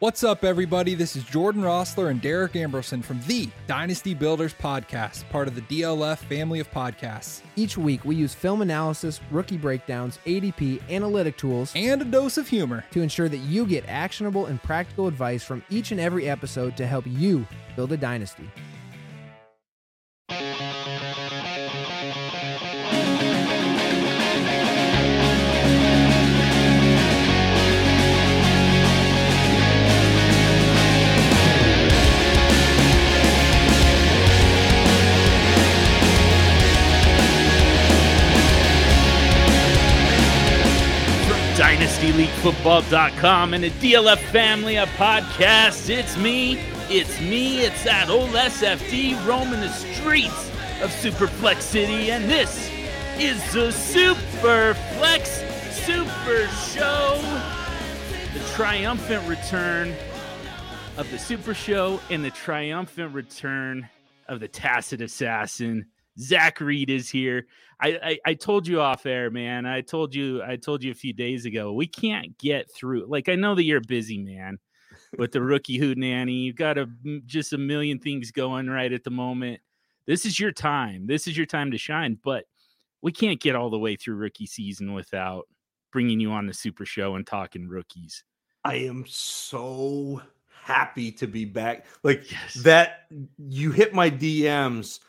What's up, everybody? This is Jordan Rossler and Derek Ambrosen from the Dynasty Builders Podcast, part of the DLF family of podcasts. Each week, we use film analysis, rookie breakdowns, ADP, analytic tools, and a dose of humor to ensure that you get actionable and practical advice from each and every episode to help you build a dynasty. DynastyLeagueFootball.com and the DLF family of podcasts. It's me, it's me, it's that old SFD roaming the streets of Superflex City, and this is the Superflex Super Show. The triumphant return of the Super Show and the triumphant return of the Tacit Assassin. Zac Reed is here. I, I, I told you off air, man. I told you I told you a few days ago. We can't get through. Like I know that you're busy, man, with the rookie Hootenanny. You've got a just a million things going right at the moment. This is your time. This is your time to shine. But we can't get all the way through rookie season without bringing you on the Super Show and talking rookies. I am so happy to be back. Like yes. that, you hit my DMs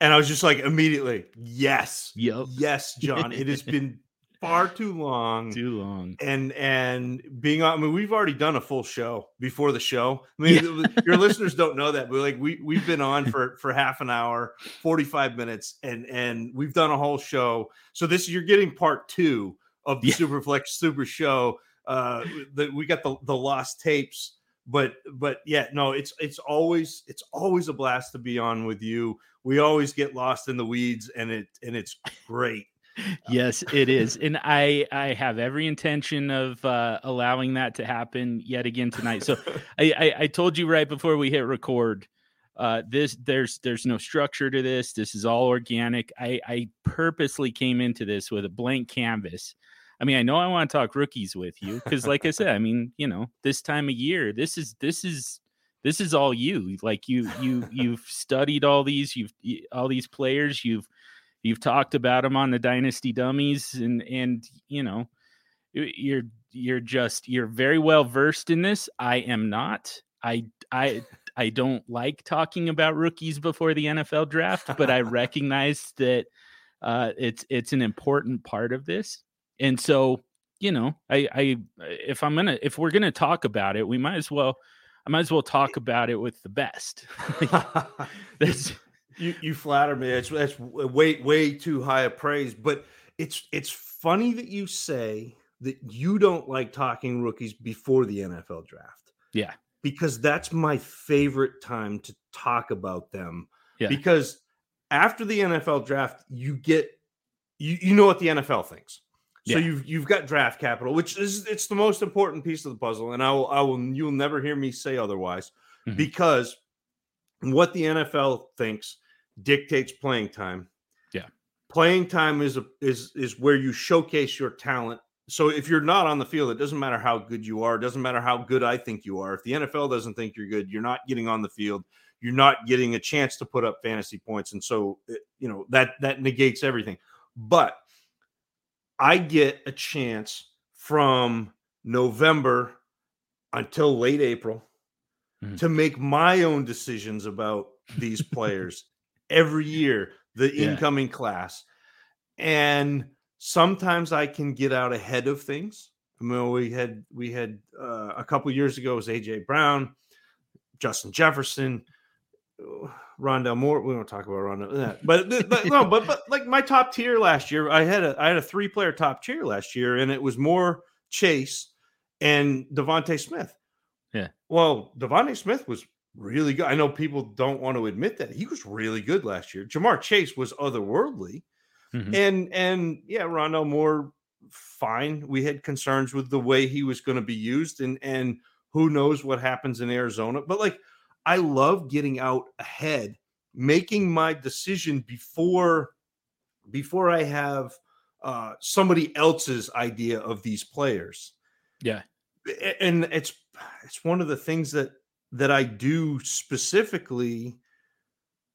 and I was just like immediately, yes, yep. yes, John. it has been far too long, too long, and and being on. I mean, we've already done a full show before the show. I mean, yeah. your listeners don't know that, but like we we've been on for for half an hour, forty five minutes, and and we've done a whole show. So this you're getting part two of the yeah. Superflex Super Show. Uh, that we got the the lost tapes but but yeah no it's it's always it's always a blast to be on with you. We always get lost in the weeds and it and it's great. Yes it is and i i have every intention of uh allowing that to happen yet again tonight. So I, I i told you right before we hit record uh this there's there's no structure to this. This is all organic. I i purposely came into this with a blank canvas I mean, I know I want to talk rookies with you because, like I said, I mean, you know, this time of year, this is this is this is all you. Like you you you've studied all these, you've all these players, you've you've talked about them on the Dynasty Dummies, and and you know, you're you're just you're very well versed in this. I am not. I I I don't like talking about rookies before the NFL draft, but I recognize that uh, it's it's an important part of this. And so, you know, I, I, if I'm gonna, if we're gonna talk about it, we might as well, I might as well talk about it with the best. that's you, you flatter me. It's that's way, way too high a praise. But it's, it's funny that you say that you don't like talking rookies before the NFL draft. Yeah, because that's my favorite time to talk about them. Yeah. Because after the NFL draft, you get you, you know what the NFL thinks. So you've you've got draft capital, which is it's the most important piece of the puzzle, and I will I will you'll never hear me say otherwise, mm-hmm. because what the NFL thinks dictates playing time. Yeah, playing time is a, is is where you showcase your talent. So if you're not on the field, it doesn't matter how good you are. It doesn't matter how good I think you are. If the NFL doesn't think you're good, you're not getting on the field. You're not getting a chance to put up fantasy points, and so you know that that negates everything. But I get a chance from November until late April mm-hmm. to make my own decisions about these players every year, the yeah. incoming class. And sometimes I can get out ahead of things. I mean, we had we had uh, a couple years ago was AJ Brown, Justin Jefferson, Rondale Moore. We don't talk about Rondale, but, but no, but but like my top tier last year, I had a I had a three player top tier last year, and it was Ja'Marr Chase and DeVonta Smith. Yeah. Well, DeVonta Smith was really good. I know people don't want to admit that he was really good last year. Ja'Marr Chase was otherworldly, mm-hmm. and and yeah, Rondale Moore, fine. We had concerns with the way he was going to be used, and and who knows what happens in Arizona, but like I love getting out ahead, making my decision before before I have uh, somebody else's idea of these players. Yeah, and it's it's one of the things that that I do specifically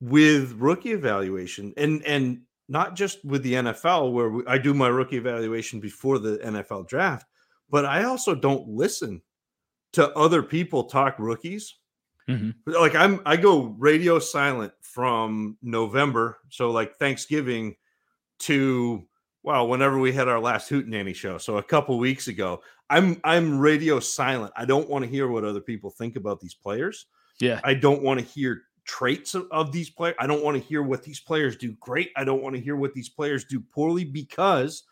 with rookie evaluation and and not just with the NFL where I do my rookie evaluation before the NFL draft, but I also don't listen to other people talk rookies. Mm-hmm. Like I'm I go radio silent from November, so like Thanksgiving to well, whenever we had our last Hootenanny show, so a couple weeks ago, I'm I'm radio silent. I don't want to hear what other people think about these players. Yeah. I don't want to hear traits of, of these players. I don't want to hear what these players do great. I don't want to hear what these players do poorly because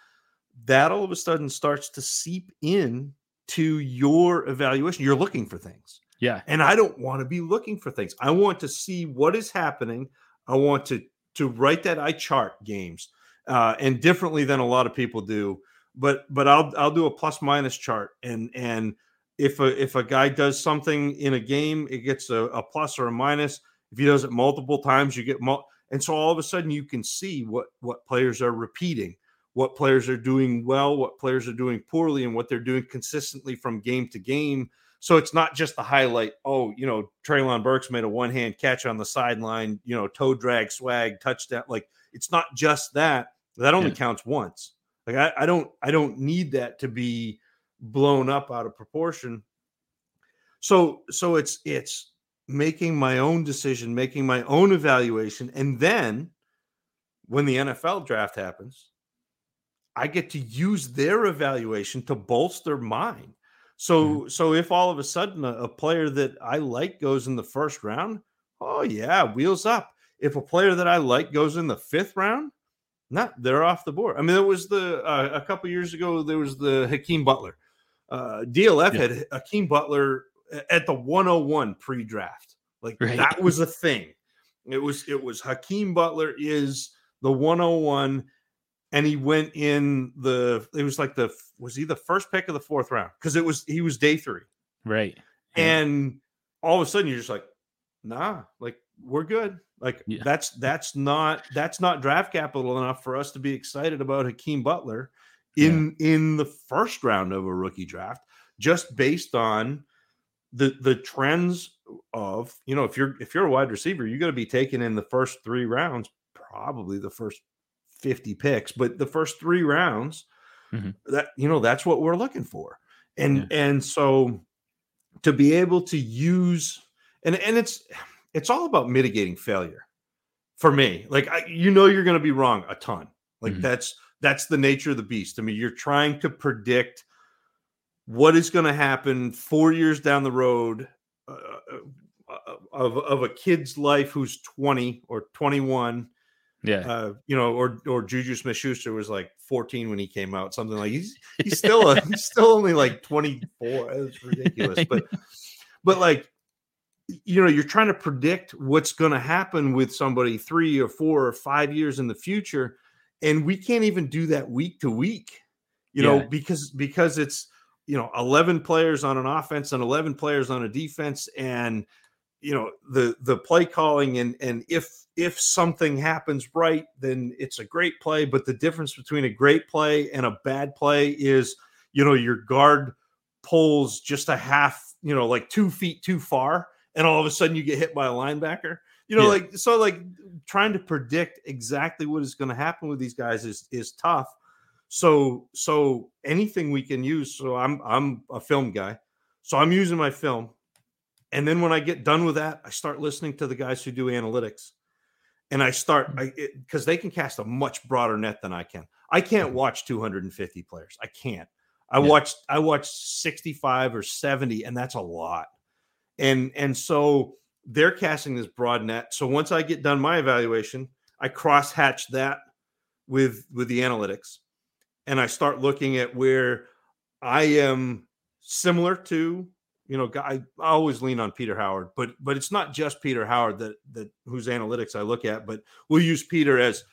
that all of a sudden starts to seep in to your evaluation. You're looking for things. Yeah. And I don't want to be looking for things. I want to see what is happening. I want to to write that I chart games uh, and differently than a lot of people do. But but I'll I'll do a plus minus chart and and if a if a guy does something in a game, it gets a, a plus or a minus. If he does it multiple times, you get mul- and so all of a sudden you can see what what players are repeating, what players are doing well, what players are doing poorly, and what they're doing consistently from game to game. So it's not just the highlight. Oh, you know, Treylon Burks made a one hand catch on the sideline. You know, toe drag, swag, touchdown. Like it's not just that. That only yeah. counts once. Like I, I don't I don't need that to be blown up out of proportion. So so it's it's making my own decision, making my own evaluation, and then when the NFL draft happens, I get to use their evaluation to bolster mine. So mm-hmm. so if all of a sudden a, a player that I like goes in the first round, oh yeah, wheels up. If a player that I like goes in the fifth round, not they're off the board. I mean, there was the uh, a couple years ago there was the Hakeem Butler. Uh, DLF yeah. had Hakeem Butler at the 101 pre-draft. Like right. that was a thing. It was it was Hakeem Butler is the 101 and he went in the it was like the was he the first pick of the fourth round because it was he was day 3. Right. And all of a sudden you're just like nah, like we're good. Like yeah. that's that's not that's not draft capital enough for us to be excited about Hakeem Butler in yeah. in the first round of a rookie draft, just based on the the trends of you know if you're if you're a wide receiver, you're going to be taken in the first three rounds, probably the first 50 picks, but the first three rounds, mm-hmm. that you know that's what we're looking for, and yeah. and so to be able to use and and it's it's all about mitigating failure for me. Like I, you know, you're going to be wrong a ton. Like mm-hmm. that's that's the nature of the beast. I mean, you're trying to predict what is going to happen four years down the road uh, uh, uh, of of a kid's life who's 20 or 21. Yeah, uh, you know, or or Juju Smith Schuster was like 14 when he came out. Something like he's he's still a, he's still only like 24. It's ridiculous, but but like you know you're trying to predict what's going to happen with somebody three or four or five years in the future and we can't even do that week to week you yeah. know because because it's you know 11 players on an offense and 11 players on a defense and you know the the play calling and and if if something happens right then it's a great play but the difference between a great play and a bad play is you know your guard pulls just a half you know like two feet too far and all of a sudden you get hit by a linebacker. You know, yeah. like so, like trying to predict exactly what is going to happen with these guys is is tough. So, so anything we can use. So I'm I'm a film guy, so I'm using my film, and then when I get done with that, I start listening to the guys who do analytics, and I start because they can cast a much broader net than I can. I can't mm-hmm. watch 250 players. I can't. I yeah. watched I watched 65 or 70, and that's a lot and and so they're casting this broad net. So once I get done my evaluation, I cross hatch that with with the analytics, and I start looking at where I am similar to you know I, I always lean on Peter Howard, but but it's not just Peter Howard that that whose analytics I look at, but we'll use Peter as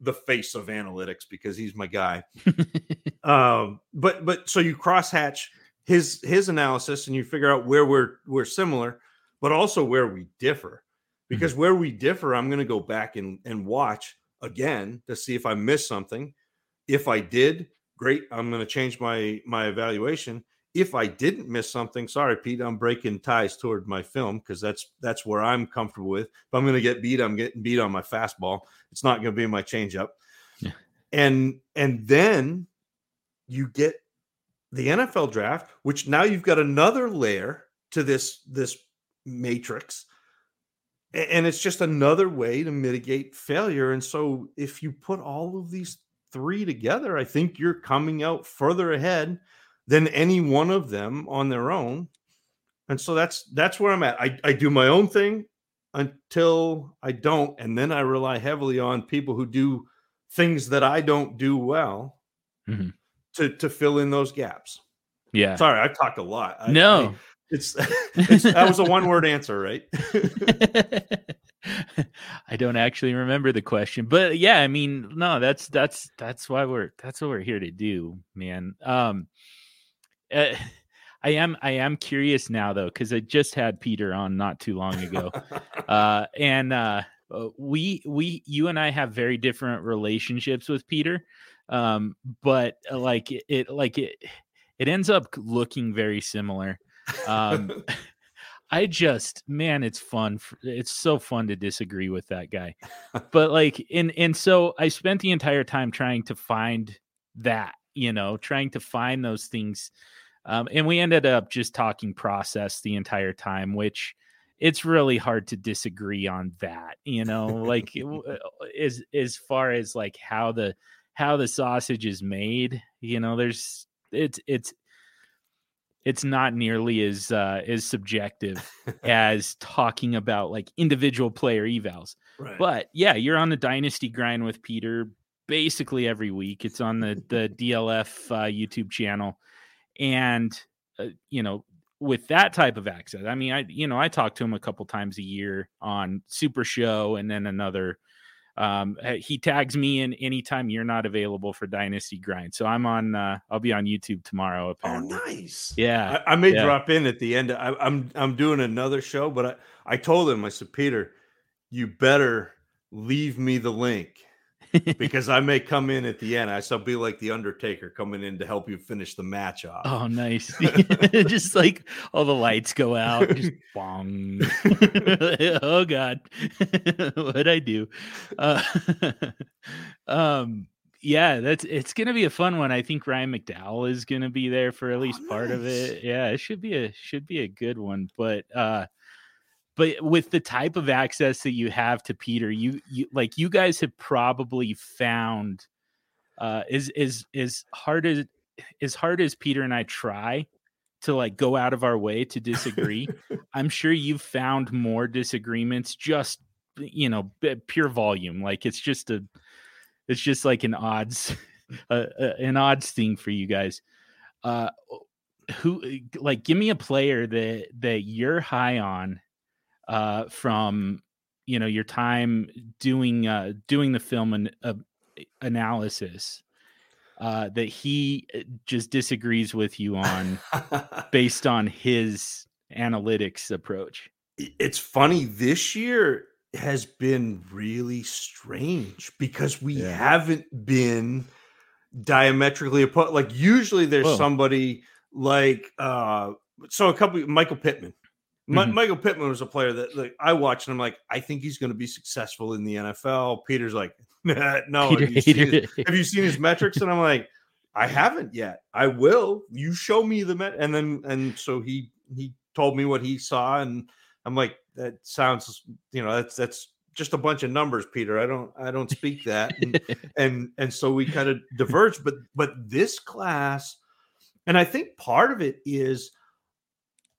the face of analytics because he's my guy. um, but but so you cross hatch his his analysis and you figure out where we're we're similar, but also where we differ. Because mm-hmm. where we differ, I'm going to go back and and watch again to see if I missed something. If I did, great, I'm going to change my my evaluation. If I didn't miss something, sorry, Pete, I'm breaking ties toward my film because that's that's where I'm comfortable with. If I'm going to get beat, I'm getting beat on my fastball. It's not going to be my changeup. Yeah. And and then you get the NFL draft, which now you've got another layer to this this matrix. And it's just another way to mitigate failure. And so if you put all of these three together, I think you're coming out further ahead than any one of them on their own. And so that's that's where I'm at. I, I do my own thing until I don't, and then I rely heavily on people who do things that I don't do well Mhm. to to fill in those gaps. Yeah. Sorry, I've talked a lot. I- No. I- it's, it's that was a one word answer, right? I don't actually remember the question, but yeah, I mean, no, that's that's that's why we're that's what we're here to do, man. Um, uh, I am I am curious now though because I just had Peter on not too long ago, uh, and uh, uh, we we you and I have very different relationships with Peter, um, but uh, like it, it like it it ends up looking very similar. Um, I just, man, it's fun. It's so fun to disagree with that guy. But like, and and so I spent the entire time trying to find that, you know, trying to find those things. Um, and we ended up just talking process the entire time, which it's really hard to disagree on that, you know, like it as as far as like how the how the sausage is made, you know, there's it's it's it's not nearly as uh, as subjective as talking about like individual player evals. right. But yeah, you're on the dynasty grind with Peter basically every week. It's on the the DLF uh, YouTube channel, and uh, you know with that type of access, I mean, I you know I talk to him a couple times a year on Super Show, and then another. Um, he tags me in anytime you're not available for Dynasty Grind. So I'm on. Uh, I'll be on YouTube tomorrow. oh, Apparently, nice. yeah. I, I may yeah. drop in at the end. I, I'm I'm doing another show, but I, I told him I said, Peter, you better leave me the link because I may come in at the end. I shall be like the Undertaker coming in to help you finish the match off. Oh, nice. just like all the lights go out. Just bong. oh God. What'd I do? Uh, um yeah, that's it's gonna be a fun one. I think Ryan McDowell is gonna be there for at Oh, least part of it. Yeah, it should be a should be a good one. But uh but with the type of access that you have to Peter, you you like you guys have probably found uh is is is hard as as hard as Peter and I try to like go out of our way to disagree, I'm sure you've found more disagreements just you know pure volume. Like it's just a it's just like an odds uh, uh, an odds thing for you guys. Uh who like give me a player that that you're high on uh from you know your time doing uh doing the film and uh, analysis uh that he uh, just disagrees with you on based on his analytics approach it's funny this year has been really strange because we Yeah. haven't been diametrically opposed like usually there's Whoa. somebody like uh so a couple michael pittman Mhm. michael pittman was a player that like i watched and i'm like i think he's going to be successful in the nfl peter's like no Peter have you, seen his, have you seen his metrics? And i'm like i haven't yet. I will. You show me the met and then and so he he told me what he saw and i'm like that sounds you know that's that's just a bunch of numbers peter. I don't i don't speak that. And and, and so we kind of diverged but but this class and i think part of it is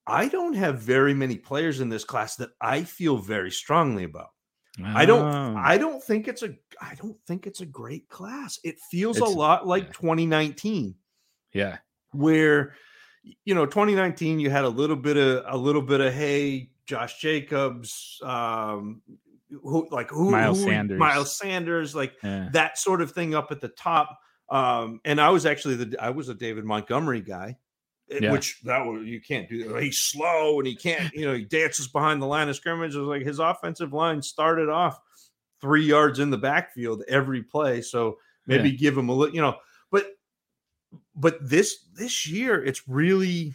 i don't have very many players in this class that i feel very strongly about I don't Oh. I don't think it's a I don't think it's a great class. It feels It's- a lot like yeah. 2019 yeah where you know 2019 you had a little bit of a little bit of hey Josh Jacobs um who like who Miles who- Sanders. Miles Sanders like yeah that sort of thing up at the top um and I was actually the I was a David Montgomery guy Yeah. which that was you can't do that. He's slow and he can't, you know, he dances behind the line of scrimmage. It was like his offensive line started off three yards in the backfield every play. So maybe give him a little, you know, but but this this year it's really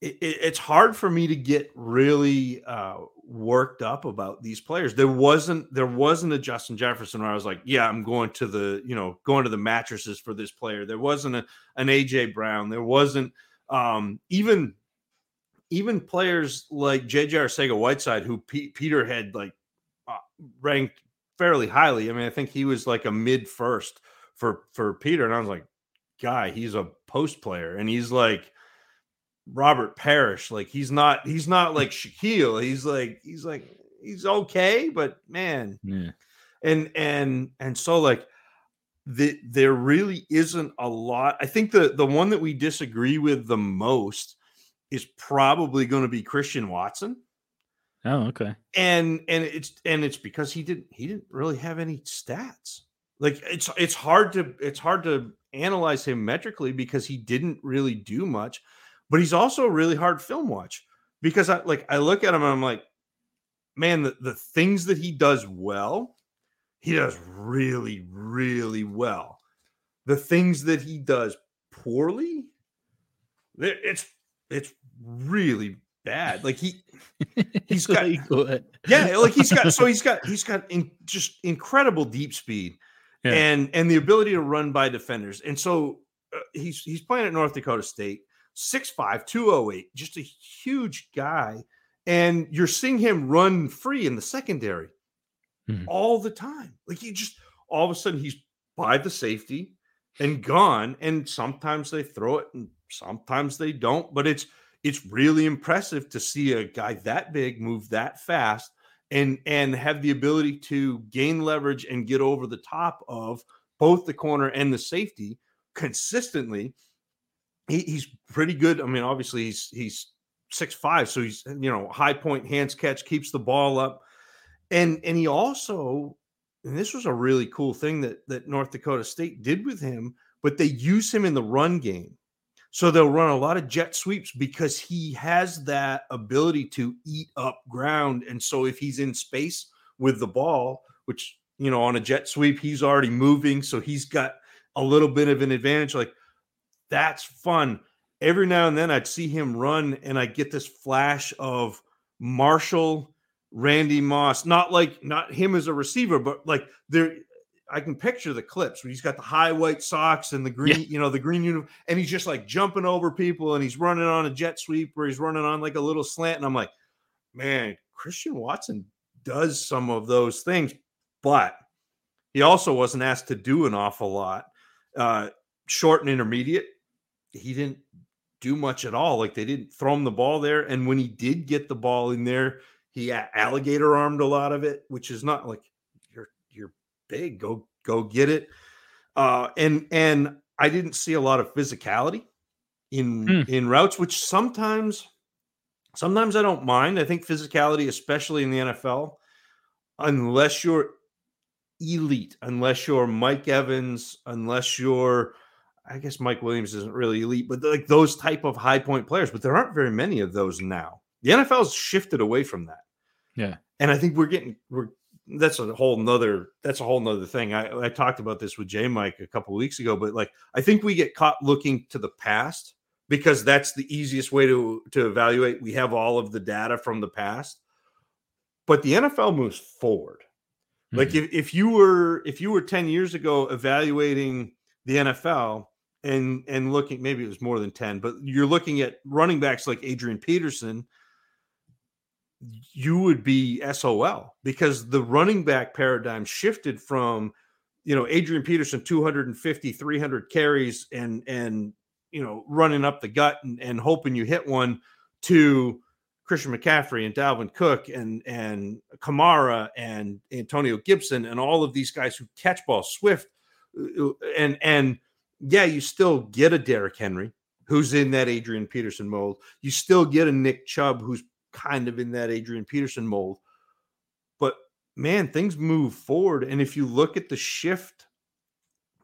it, it's hard for me to get really uh, worked up about these players. There wasn't there wasn't a Justin Jefferson where I was like, yeah, I'm going to the you know going to the mattresses for this player. There wasn't a, an AJ Brown. There wasn't um, even even players like JJ Arcega Whiteside, who P- Peter had like uh, ranked fairly highly. I mean, I think he was like a mid first for for Peter, and I was like, guy, he's a post player, and he's like Robert Parish. Like he's not he's not like Shaquille. He's like he's like he's okay, but man, Yeah. and and and so like the there really isn't a lot. I think the the one that we disagree with the most is probably going to be Christian Watson. Oh, okay. And and it's and it's because he didn't he didn't really have any stats. Like it's it's hard to it's hard to analyze him metrically because he didn't really do much, but he's also a really hard film watch because I like I look at him and I'm like, man, the, the things that he does well, he does really, really well. The things that he does poorly, it's it's really bad. Like he He's got- yeah, like he's got so he's got he's got in, just incredible deep speed Yeah. and and the ability to run by defenders. And so uh, he's he's playing at North Dakota State, 6'5, 208, just a huge guy. And you're seeing him run free in the secondary Mhm. all the time. Like he just all of a sudden he's by the safety and gone. And sometimes they throw it and sometimes they don't. But it's it's really impressive to see a guy that big move that fast and and have the ability to gain leverage and get over the top of both the corner and the safety consistently. He, he's pretty good. I mean, obviously he's he's six five, so he's you know high point hands catch, keeps the ball up, and and he also and this was a really cool thing that that North Dakota State did with him, but they use him in the run game. So they'll run a lot of jet sweeps because he has that ability to eat up ground. And so if he's in space with the ball, which you know, on a jet sweep, he's already moving, so he's got a little bit of an advantage. Like that's fun. Every now and then I'd see him run and I get this flash of Marshall, Randy Moss, not like not him as a receiver, but like there I can picture the clips where he's got the high white socks and the green, you know, the green uniform, and he's just like jumping over people and he's running on a jet sweep where he's running on like a little slant. And I'm like, man, Christian Watson does some of those things, but he also wasn't asked to do an awful lot. Uh, short and intermediate, he didn't do much at all. Like they didn't throw him the ball there. And when he did get the ball in there, he alligator armed a lot of it, which is not like you're you're big. Go go get it. Uh, and and I didn't see a lot of physicality in Hmm. in routes, which sometimes sometimes I don't mind. I think physicality, especially in the NFL, unless you're elite, unless you're Mike Evans, unless you're I guess Mike Williams isn't really elite, but like those type of high point players, but there aren't very many of those now. The NFL's shifted away from that. Yeah. And I think we're getting we're that's a whole nother that's a whole nother thing. I, I talked about this with J Mike a couple of weeks ago, but like I think we get caught looking to the past because that's the easiest way to to evaluate. We have all of the data from the past. But the NFL moves forward. Like mm-hmm. if, if you were if you were 10 years ago evaluating the NFL and and looking maybe it was more than 10, but you're looking at running backs like Adrian Peterson, you would be SOL because the running back paradigm shifted from you know Adrian Peterson 250 300 carries and and you know running up the gut and, and hoping you hit one to Christian McCaffrey and Dalvin Cook and and Kamara and Antonio Gibson and all of these guys who catch ball Swift uh, and and yeah you still get a Derrick Henry who's in that Adrian Peterson mold. You still get a Nick Chubb who's kind of in that Adrian Peterson mold. But man things move forward and if you look at the shift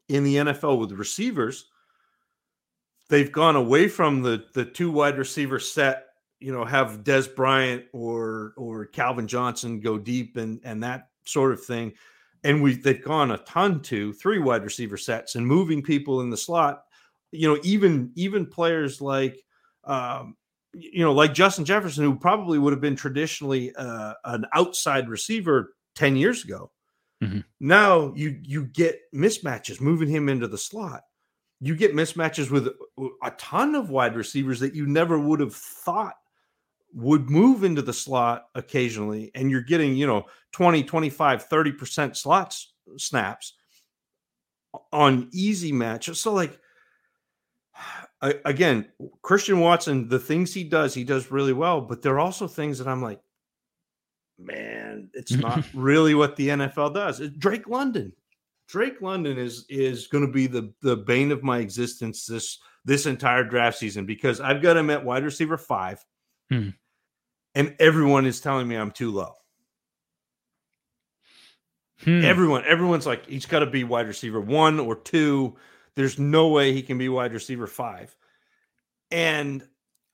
in the NFL with receivers they've gone away from the the two wide receiver set you know have Dez Bryant or or Calvin Johnson go deep and and that sort of thing and we they've gone a ton to three wide receiver sets and moving people in the slot. You know, even even players like um, you know, like Justin Jefferson, who probably would have been traditionally uh, an outside receiver 10 years ago. Mm-hmm. Now you you get mismatches moving him into the slot. You get mismatches with a ton of wide receivers that you never would have thought would move into the slot occasionally and you're getting, you know, 20, 25, 30% slots snaps on easy matches. So like again, Christian Watson, the things he does, he does really well, but there are also things that I'm like, man, it's not really what the NFL does. Drake London. Drake London is is going to be the the bane of my existence this this entire draft season because I've got him at wide receiver 5. Hmm. And everyone is telling me I'm too low. Hmm. Everyone, everyone's like, he's got to be wide receiver one or two. There's no way he can be wide receiver five. And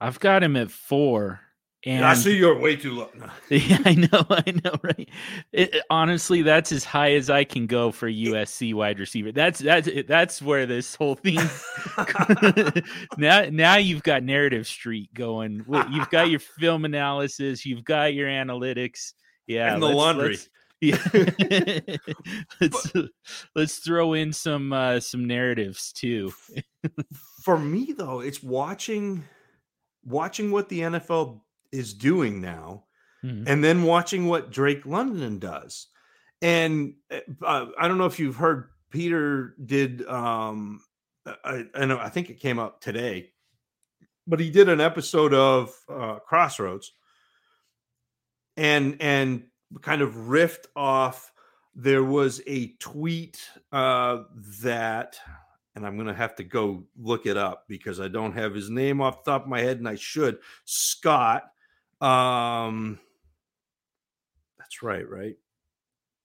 I've got him at four. And I see you're way too low. yeah, I know, I know, right? It, honestly, that's as high as I can go for USC wide receiver. That's that's that's where this whole thing. now, now you've got narrative street going. You've got your film analysis. You've got your analytics. Yeah, and the laundry. Let's, yeah. let's let's throw in some uh, some narratives too. For me though, it's watching watching what the NFL is doing now mm-hmm. and then watching what Drake London does. And eh, uh, I don't know if you've heard Peter did um I, I know I think it came up today. But he did an episode of uh, Crossroads and and kind of riffed off there was a tweet uh, that and i'm going to have to go look it up because i don't have his name off the top of my head and i should scott um that's right right?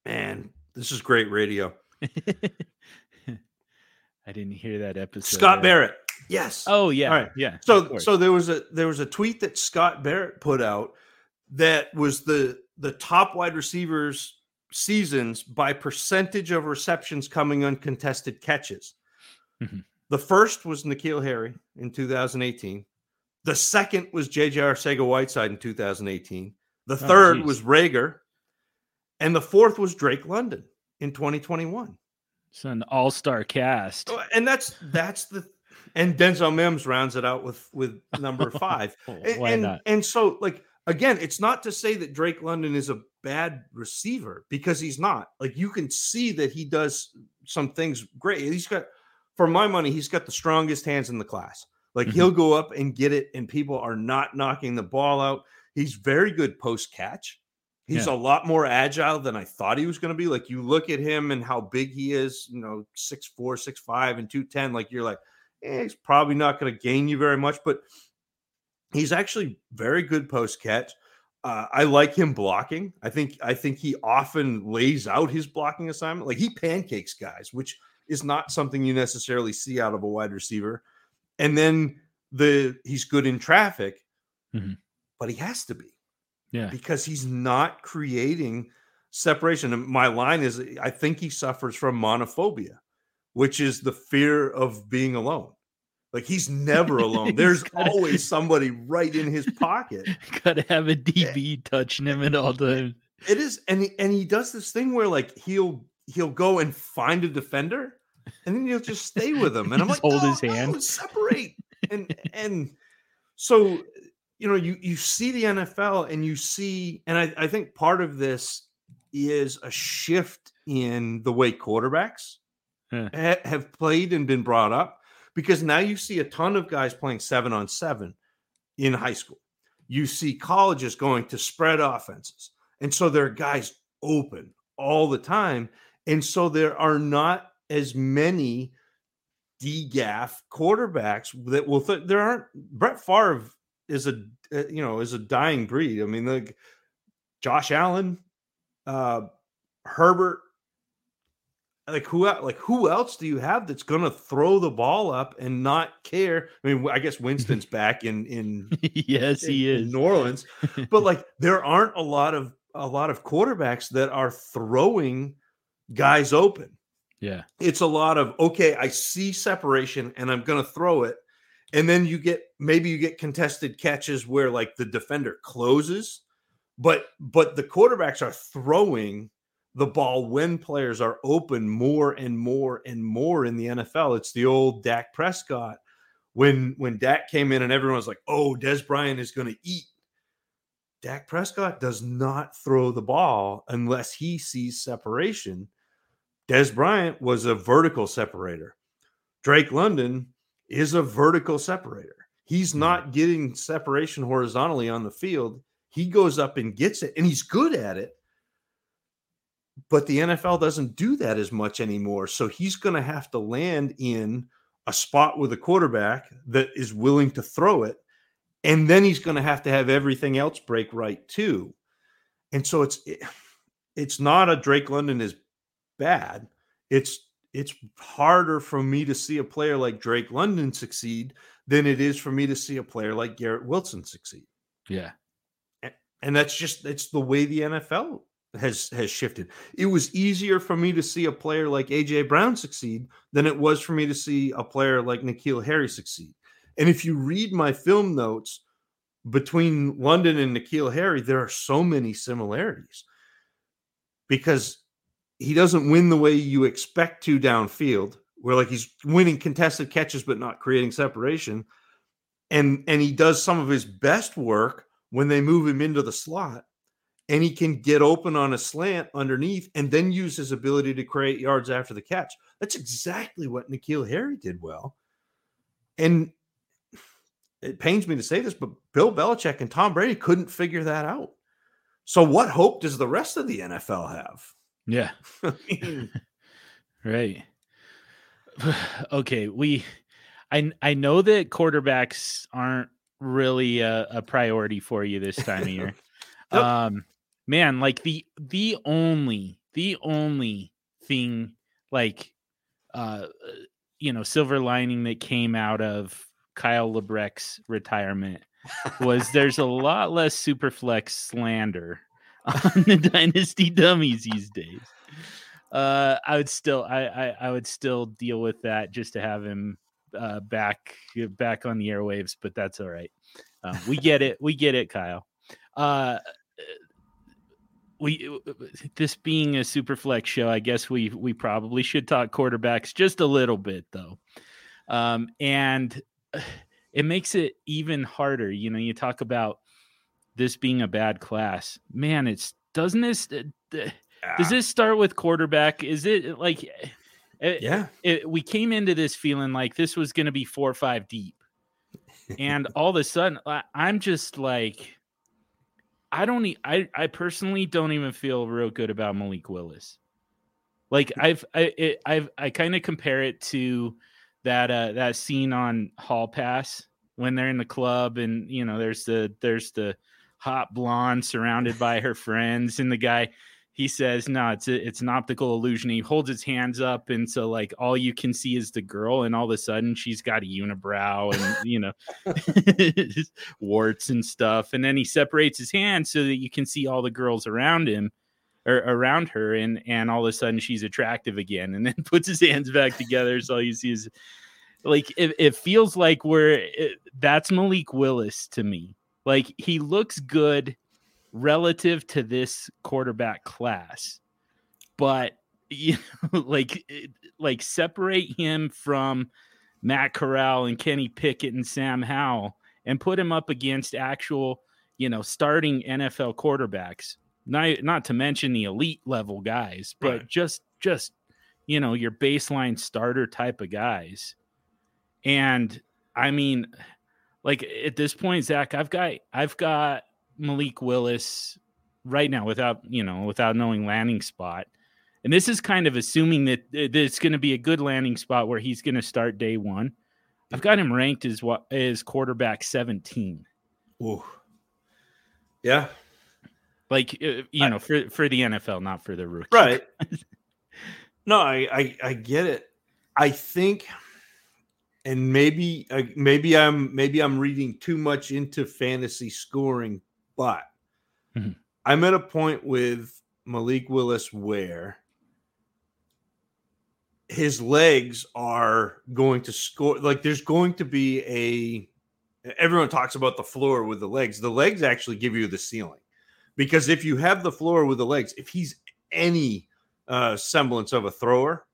Man this is great radio. I didn't hear that episode scott barrett. Yes. Oh yeah all right. yeah so so there was a there was a tweet that scott barrett put out that was the the top wide receivers seasons by percentage of receptions coming uncontested catches. Mm-hmm. The first was N'Keal Harry in 2018. The second was JJ Arcega Whiteside in 2018. The oh, third geez. was Rager. And the fourth was Drake London in 2021. It's an all-star cast. Oh, and that's that's the and Denzel Mims rounds it out with with number five. Why and, not? And so like again, it's not to say that Drake London is a bad receiver because he's not. Like you can see that he does some things great. He's got, for my money, he's got the strongest hands in the class. Like mm-hmm. he'll go up and get it, and people are not knocking the ball out. He's very good post catch. He's yeah. a lot more agile than I thought he was going to be. Like you look at him and how big he is, you know, six four, six five, and 210. Like you're like, eh, he's probably not going to gain you very much, but he's actually very good post catch. Uh, I like him blocking. I think I think he often lays out his blocking assignment. Like he pancakes guys, which is not something you necessarily see out of a wide receiver. And then the he's good in traffic, mm-hmm. but he has to be. Yeah. Because he's not creating separation. And my line is I think he suffers from monophobia, which is the fear of being alone. Like he's never alone. There's gotta, always somebody right in his pocket. Gotta have a DB eh, touching him at all times. It is, and he, and he does this thing where like he'll he'll go and find a defender, and then he'll just stay with him. And I'm like, hold no, his hand, no, separate. and and so you know you you see the NFL and you see, and I, I think part of this is a shift in the way quarterbacks yeah. ha- have played and been brought up because now you see a ton of guys playing seven on seven in high school. You see colleges going to spread offenses. And so there are guys open all the time. And so there are not as many DGAF quarterbacks that will, th- there aren't, Brett Favre is a, uh, you know, is a dying breed. I mean, like Josh Allen, uh, Herbert, like who like who else do you have that's going to throw the ball up and not care? I mean, I guess Winston's back in in yes, in, he is New Orleans, but like there aren't a lot of a lot of quarterbacks that are throwing guys open. Yeah. It's a lot of okay, I see separation and I'm going to throw it. And then you get maybe you get contested catches where like the defender closes, but but the quarterbacks are throwing the ball when players are open more and more and more in the NFL. It's the old Dak Prescott when when Dak came in and everyone was like, "Oh, Dez Bryant is going to eat." Dak Prescott does not throw the ball unless he sees separation. Dez Bryant was a vertical separator. Drake London is a vertical separator. He's Hmm. not getting separation horizontally on the field. He goes up and gets it, and he's good at it. But the NFL doesn't do that as much anymore. So he's going to have to land in a spot with a quarterback that is willing to throw it. And then he's going to have to have everything else break right too. And so it's it's not a Drake London is bad. It's it's harder for me to see a player like Drake London succeed than it is for me to see a player like Garrett Wilson succeed. Yeah. And that's just it's the way the NFL has has shifted. It was easier for me to see a player like AJ Brown succeed than it was for me to see a player like N'Keal Harry succeed. And if you read my film notes between London and N'Keal Harry, there are so many similarities because he doesn't win the way you expect to downfield, where like he's winning contested catches but not creating separation. And and he does some of his best work when they move him into the slot and he can get open on a slant underneath and then use his ability to create yards after the catch. That's exactly what N'Keal Harry did well. And it pains me to say this, but Bill Belichick and Tom Brady couldn't figure that out. So, what hope does the rest of the NFL have? Yeah. Right. okay, we I I know that quarterbacks aren't really a, a priority for you this time of year. Yep. Um man, like the the only the only thing like uh you know, silver lining that came out of Kyle Lebrec's retirement was there's a lot less superflex slander on the dynasty dummies these days. Uh, I would still, I, I, I would still deal with that just to have him uh, back, back on the airwaves. But that's all right. Um, we get it. We get it, Kyle. Uh, we this being a super flex show, I guess we we probably should talk quarterbacks just a little bit though, um, and it makes it even harder. You know, you talk about this being a bad class, man. It's doesn't this uh, does this start with quarterback? Is it like, it, yeah. it, we came into this feeling like this was going to be four or five deep, and all of a sudden, I, I'm just like, I don't, e- I, I personally don't even feel real good about Malik Willis. Like I've, I, it, I've, I kind of compare it to that, uh, that scene on Hall Pass when they're in the club, and you know, there's the, there's the hot blonde surrounded by her friends, and the guy he says no it's a, it's an optical illusion. He holds his hands up and so like all you can see is the girl and all of a sudden she's got a unibrow and you know warts and stuff and then he separates his hands so that you can see all the girls around him or around her and and all of a sudden she's attractive again and then puts his hands back together so all you see is like it, it feels like we're it, that's malik willis to me like he looks good relative to this quarterback class but you know, like eh, like separate him from Matt Corral and Kenny Pickett and Sam Howell and put him up against actual you know starting NFL quarterbacks not not to mention the elite level guys but Right. just just you know your baseline starter type of guys and I mean like at this point Zac I've got I've got Malik Willis right now without you know without knowing landing spot and this is kind of assuming that that it's going to be a good landing spot where he's going to start day one i've got him ranked as what as quarterback 17 Ooh. Yeah. like uh, you I- know for for the nfl not for the rookie Right. no, I, I I get it. I think, and maybe uh, maybe I'm maybe I'm reading too much into fantasy scoring, but Mhm. I'm at a point with Malik Willis where his legs are going to score. Like there's going to be a. Everyone talks about the floor with the legs. The legs actually give you the ceiling, because if you have the floor with the legs, if he's any uh, semblance of a thrower,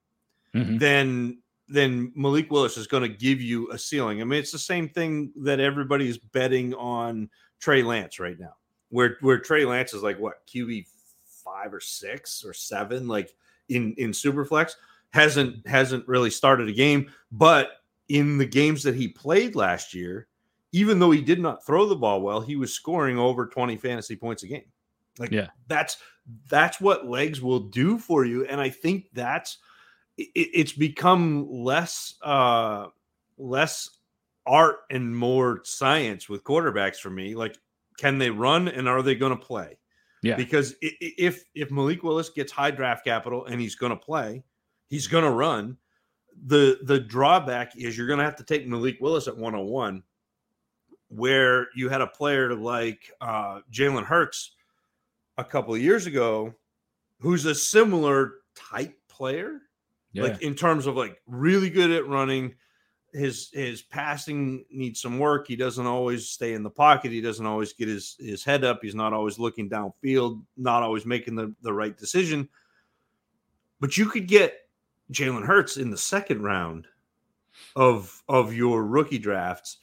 Mhm. then then Malik Willis is going to give you a ceiling. I mean, it's the same thing that everybody is betting on Trey Lance right now, where where Trey Lance is like what QB five or six or seven, like in in Superflex, hasn't hasn't really started a game, but in the games that he played last year, even though he did not throw the ball well, he was scoring over 20 fantasy points a game. Like Yeah. that's that's what legs will do for you. And I think that's it, it's become less uh less art and more science with quarterbacks for me. Like, can they run and are they going to play? Yeah. Because if if Malik Willis gets high draft capital and he's going to play, he's going to run. The the drawback is you're going to have to take Malik Willis at 101, where you had a player like uh, Jalen Hurts a couple of years ago, who's a similar type player, Yeah. like in terms of like really good at running. His his passing needs some work. He doesn't always stay in the pocket. He doesn't always get his his head up. He's not always looking downfield. Not always making the the right decision. But you could get Jalen Hurts in the second round of of your rookie drafts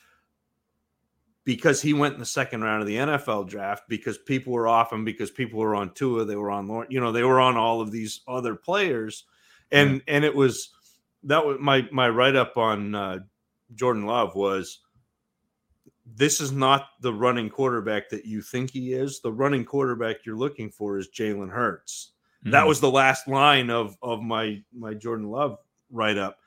because he went in the second round of the NFL draft because people were off him because people were on Tua, they were on Lawrence, you know, they were on all of these other players, and and it was that was my my write up on uh, Jordan Love was this is not the running quarterback that you think he is. The running quarterback you're looking for is Jalen Hurts. That Mhm. was the last line of of my my Jordan Love write up.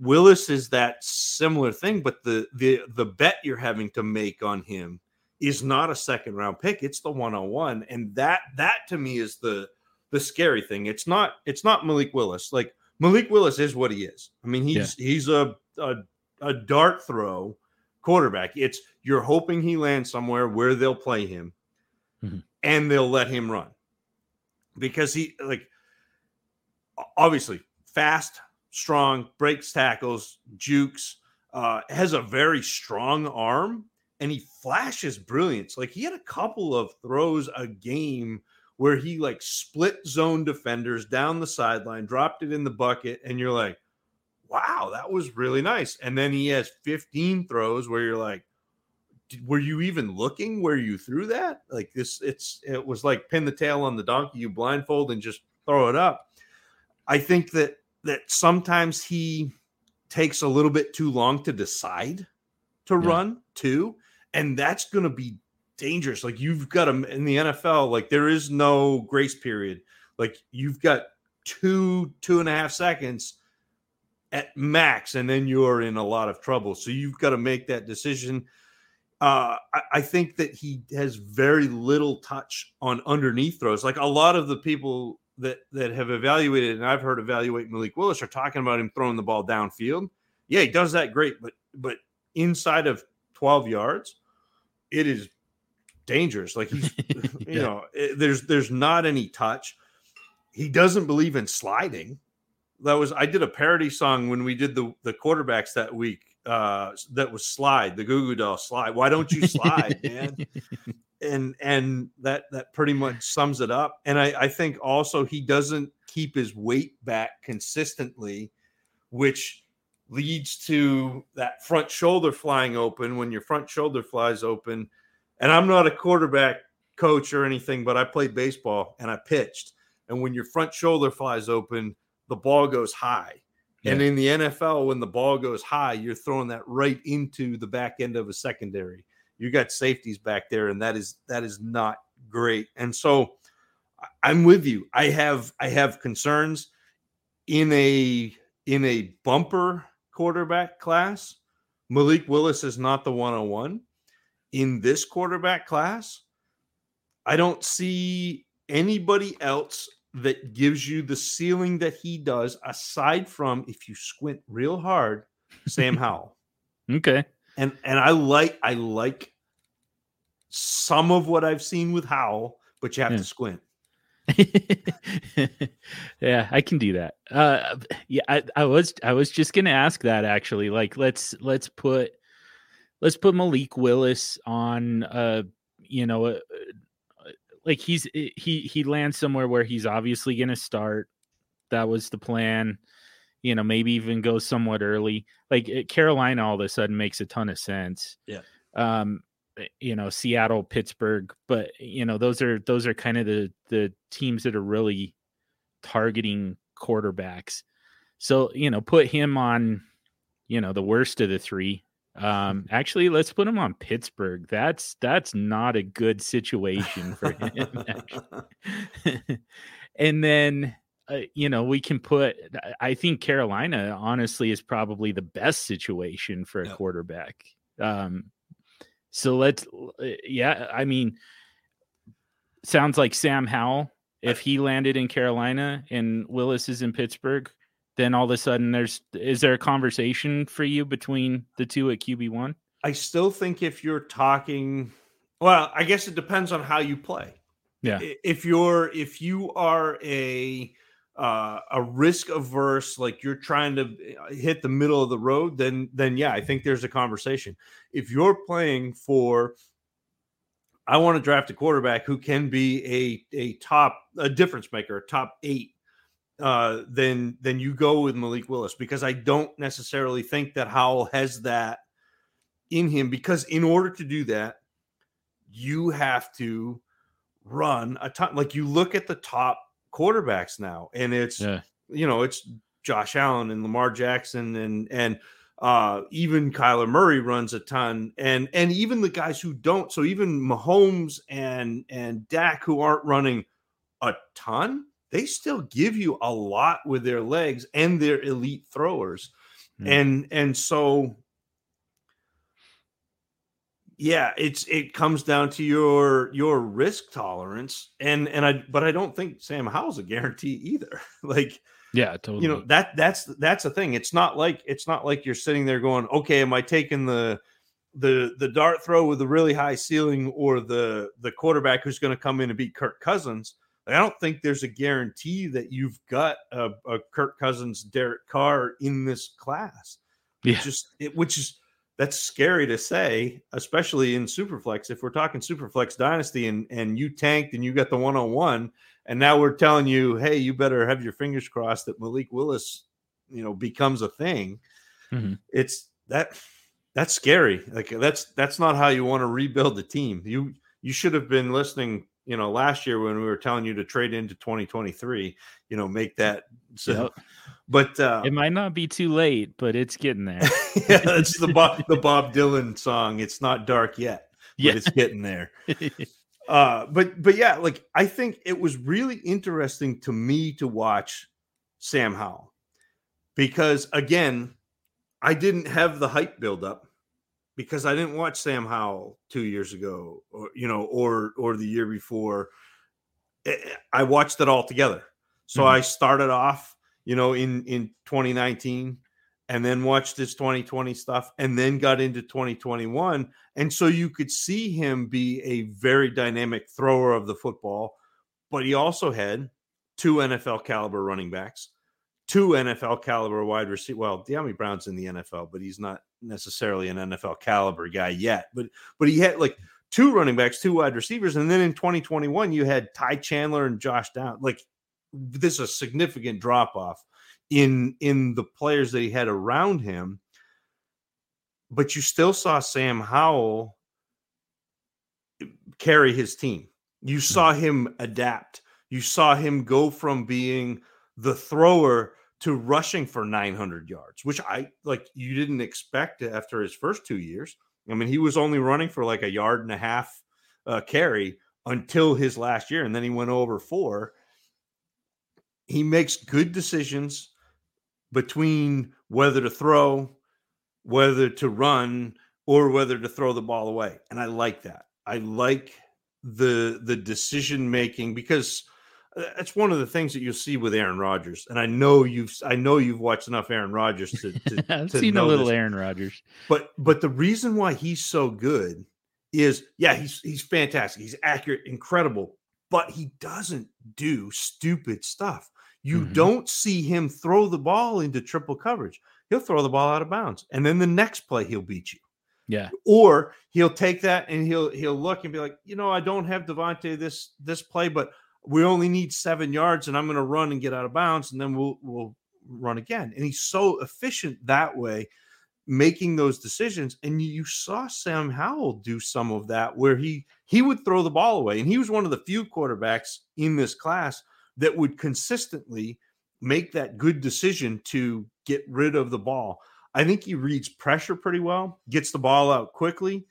Willis is that similar thing, but the the the bet you're having to make on him is not a second round pick. It's the 101, and that that to me is the the scary thing. It's not it's not Malik Willis. Like Malik Willis is what he is. I mean, he's he's a, a a dart throw quarterback. It's you're hoping he lands somewhere where they'll play him, Mhm. and they'll let him run because he like obviously fast, strong, breaks tackles, jukes, uh, has a very strong arm, and he flashes brilliance. Like he had a couple of throws a game where he like split zone defenders down the sideline, dropped it in the bucket, and you're like, wow, that was really nice. And then he has 15 throws where you're like, were you even looking where you threw that? Like this, it's it was like pin the tail on the donkey, you blindfold and just throw it up. I think that that sometimes he takes a little bit too long to decide to Yeah. run too, and that's going to be dangerous. Like you've got them in the NFL, like there is no grace period. Like you've got two two and a half seconds at max, and then you're in a lot of trouble. So you've got to make that decision. Uh, I, I think that he has very little touch on underneath throws. Like a lot of the people that that have evaluated, and I've heard evaluate Malik Willis are talking about him throwing the ball downfield. Yeah, he does that great, but but inside of 12 yards, it is dangerous. Like he's you know, it- there's there's not any touch. He doesn't believe in sliding. That was I did a parody song when we did the the quarterbacks that week. Uh, that was slide the Goo Goo Doll slide. Why don't you slide, man? and and that that pretty much sums it up and I, I think also he doesn't keep his weight back consistently which leads to that front shoulder flying open when your front shoulder flies open and i'm not a quarterback coach or anything but i played baseball and i pitched. And when your front shoulder flies open the ball goes high. And in the nfl when the ball goes high you're throwing that right into the back end of a secondary. You got safeties back there and that is that is not great. And so i'm with you. I have i have concerns in a in a bumper quarterback class. Malik willis is not the 101 in this quarterback class i don't see anybody else that gives you the ceiling that he does aside from if you squint real hard sam howell okay. and and I like I like some of what I've seen with Howell, but you have Yeah. to squint. yeah, I can do that. Uh, yeah, I, I was I was just gonna ask that actually. Like, let's let's put let's put Malik Willis on. Uh, you know, uh, like he's he he lands somewhere where he's obviously gonna start. That was the plan. You know, maybe even go somewhat early. Like Carolina, all of a sudden makes a ton of sense. Yeah. Um, you know, Seattle, Pittsburgh, but you know, those are those are kind of the the teams that are really targeting quarterbacks. So, you know, put him on, you know, the worst of the three. Um, actually, let's put him on Pittsburgh. That's that's not a good situation for him. and then uh, you know, we can put I think Carolina honestly is probably the best situation for a yep. quarterback. Um so let's uh, yeah, I mean sounds like Sam Howell if he landed in Carolina and Willis is in Pittsburgh, then all of a sudden there's is there a conversation for you between the two at QB one? I still think if you're talking, well, I guess it depends on how you play. Yeah. If you're if you are a uh, a risk averse, like you're trying to uh, hit the middle of the road, then then yeah, I think there's a conversation. If you're playing for I want to draft a quarterback who can be a a top a difference maker, a top eight. Uh, then then you go with Malik Willis because I don't necessarily think that Howell has that in him. Because in order to do that, you have to run a ton. Like you look at the top quarterbacks now, and it's yeah. you know it's Josh Allen and Lamar Jackson and and uh, even Kyler Murray runs a ton, and and even the guys who don't. So even Mahomes and and Dak, who aren't running a ton, they still give you a lot with their legs and their elite throwers, mm. and and so yeah, it's it comes down to your your risk tolerance, and and I but I don't think Sam Howell's a guarantee either. like yeah, totally. You know that that's that's the thing. It's not like it's not like you're sitting there going, okay, am I taking the the the dart throw with the really high ceiling or the the quarterback who's going to come in and beat Kirk Cousins? I don't think there's a guarantee that you've got a, a Kirk Cousins, Derek Carr in this class. Yeah, just it, which is that's scary to say, especially in Superflex. If we're talking Superflex Dynasty and and you tanked and you got the one on one and now we're telling you, hey, you better have your fingers crossed that Malik Willis, you know, becomes a thing. Mm-hmm. It's that that's scary. Like that's that's not how you want to rebuild the team. You you should have been listening, you know, last year when we were telling you to trade into 2023, you know, make that so yep. but uh it might not be too late, but it's getting there. yeah, that's the Bob the Bob Dylan song. It's not dark yet. Yeah, it's getting there. Uh, but but yeah, like I think it was really interesting to me to watch Sam Howell because again, I didn't have the hype build up because I didn't watch Sam Howell two years ago, or you know, or or the year before. Eh, eh, I watched it all together. So mm-hmm. I started off, you know, in in 2019 and then watched his 2020 stuff and then got into 2021 and so you could see him be a very dynamic thrower of the football but he also had two NFL caliber running backs two NFL caliber wide receiver well Dyami Brown's in the NFL but he's not necessarily an NFL caliber guy yet but but he had like two running backs two wide receivers and then in 2021 you had Ty Chandler and Josh Down like this is a significant drop off in in the players that he had around him but you still saw Sam Howell carry his team you hmm. saw him adapt you saw him go from being the thrower to rushing for 900 yards which i like you didn't expect after his first two years i mean he was only running for like a yard and a half uh, carry until his last year and then he went over four he makes good decisions between whether to throw, whether to run, or whether to throw the ball away. And I like that. I like the the decision making because that's one of the things that you'll see with Aaron Rodgers. And I know you've I know you've watched enough Aaron Rodgers to, to I've to seen a little this. Aaron Rodgers. But but the reason why he's so good is yeah, he's he's fantastic. He's accurate, incredible, but he doesn't do stupid stuff You Mhm. don't see him throw the ball into triple coverage. He'll throw the ball out of bounds, and then the next play he'll beat you. Yeah. Or he'll take that and he'll he'll look and be like, you know, I don't have Davante this this play, but we only need seven yards, and I'm going to run and get out of bounds, and then we'll we'll run again. And he's so efficient that way, making those decisions. And you saw Sam Howell do some of that, where he he would throw the ball away, and he was one of the few quarterbacks in this class that would consistently make that good decision to get rid of the ball. I think he reads pressure pretty well, gets the ball out quickly.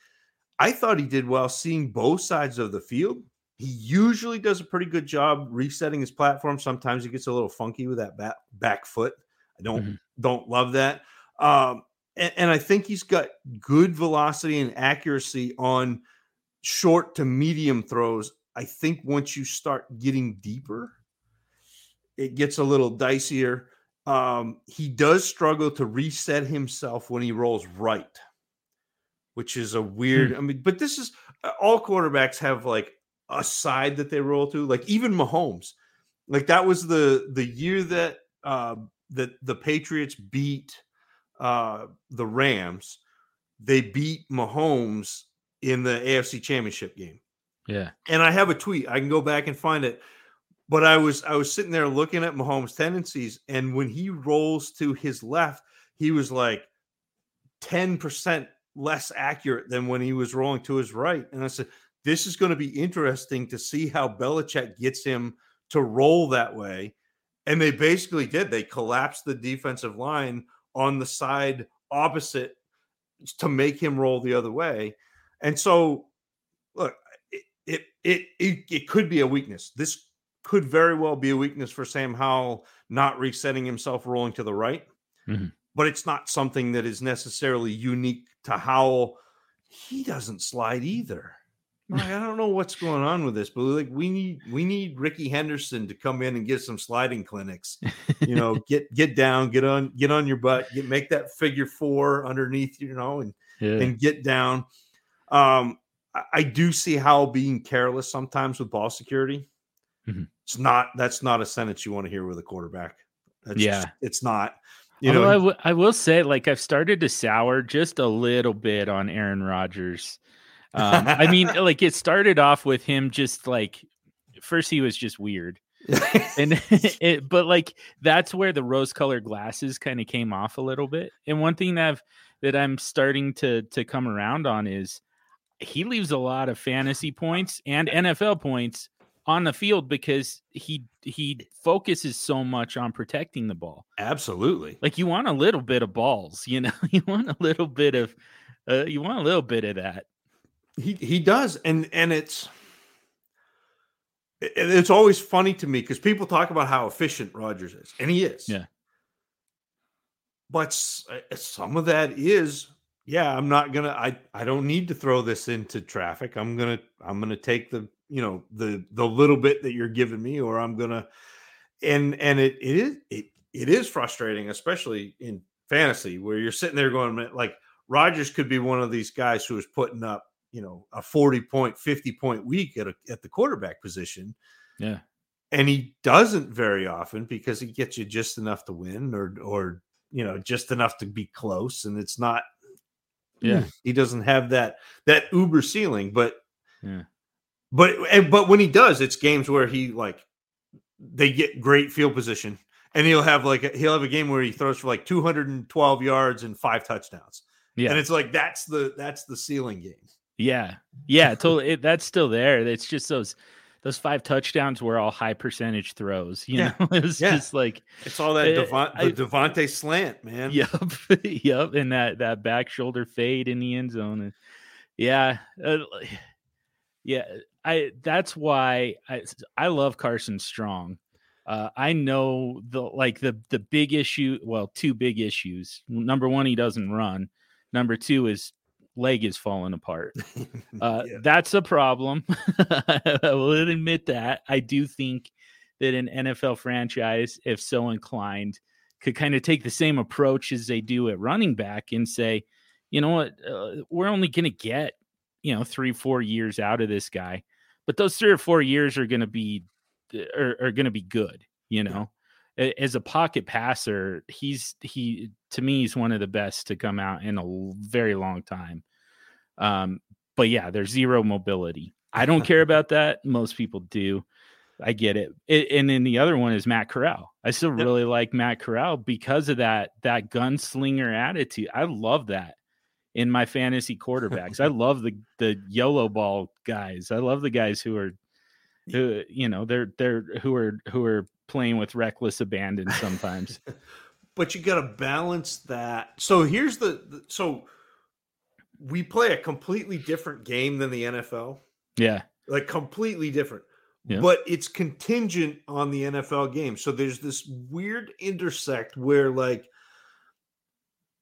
I thought he did well seeing both sides of the field. He usually does a pretty good job resetting his platform. Sometimes he gets a little funky with that back, back foot. I don't Mhm. don't love that. Um, and, and I think he's got good velocity and accuracy on short to medium throws. I think once you start getting deeper, it gets a little dicier. Um, he does struggle to reset himself when he rolls right, which is a weird. I mean, but this is uh, all quarterbacks have like a side that they roll to. Like even Mahomes, like that was the the year that uh, that the Patriots beat uh, the Rams. They beat Mahomes in the AFC Championship game Yeah. and I have a tweet. I can go back and find it. But I was I was sitting there looking at Mahomes' tendencies, and when he rolls to his left, he was like ten percent less accurate than when he was rolling to his right. And I said, this is going to be interesting to see how Belichick gets him to roll that way. And they basically did. They collapsed the defensive line on the side opposite to make him roll the other way. And so, look, it it it it, it could be a weakness. This could very well be a weakness for Sam Howell not resetting himself rolling to the right. Mhm. But it's not something that is necessarily unique to Howell. He doesn't slide either. Like, I don't know what's going on with this, but like we need we need Rickey Henderson to come in and get some sliding clinics. You know, get get down, get on, get on your butt, get make that figure four underneath, you know, and Yeah. and get down. Um, I, I do see how being careless sometimes with ball security. Mhm. It's not that's not a sentence you want to hear with a quarterback. That's Yeah. just- it's not. You Although know, I, w- I will say, like, I've started to sour just a little bit on Aaron Rodgers. Um, I mean, like, it started off with him just like, first he was just weird, and it, but like that's where the rose-colored glasses kind of came off a little bit. And one thing that I've that I'm starting to to come around on is he leaves a lot of fantasy points and NFL points on the field because he he focuses so much on protecting the ball absolutely. like you want a little bit of balls you know you want a little bit of uh, you want a little bit of that He he does, and and it's it's always funny to me because people talk about how efficient Rodgers is, and he is. Yeah. But uh, some of that is, yeah, I'm not gonna. I I don't need to throw this into traffic. I'm gonna I'm gonna take the you know the the little bit that you're giving me, or I'm gonna, and and it it is it it is frustrating, especially in fantasy where you're sitting there going like Rodgers could be one of these guys who is putting up you know a 40 point 50 point week at a, at the quarterback position yeah and he doesn't very often because he gets you just enough to win or or you know just enough to be close and it's not Yeah. he doesn't have that that uber ceiling but Yeah. but and, but when he does it's games where he like they get great field position and he'll have like a, he'll have a game where he throws for like 212 yards and five touchdowns yeah and it's like that's the that's the ceiling game yeah yeah totally it, that's still there it's just those those five touchdowns were all high percentage throws you Yeah. know it's Yeah. just like it's all that Uh, I- the Davante slant man yep yep and that that back shoulder fade in the end zone and yeah uh, yeah i that's why i i love carson strong uh i know the like the the big issue well two big issues number one he doesn't run number two is leg is falling apart uh, Yeah. That's a problem. I will admit that. I do think that an NFL franchise, if so inclined, could kind of take the same approach as they do at running back and say, you know what, uh, we're only going to get, you know, three, four years out of this guy, but those three or four years are going to be are, are going to be good, you know. As a pocket passer, he's he to me he's one of the best to come out in a very long time. Um, but yeah, there's zero mobility. I don't care about that. Most people do. I get it. it. And then the other one is Matt Corral. I still yep. really like Matt Corral because of that that gunslinger attitude. I love that in my fantasy quarterbacks. I love the the YOLO ball guys. I love the guys who are who you know they're they're who are who are playing with reckless abandon sometimes. but you got to balance that. So here's the, the so we play a completely different game than the NFL. Yeah. Like completely different. Yeah. But it's contingent on the NFL game. So there's this weird intersect where like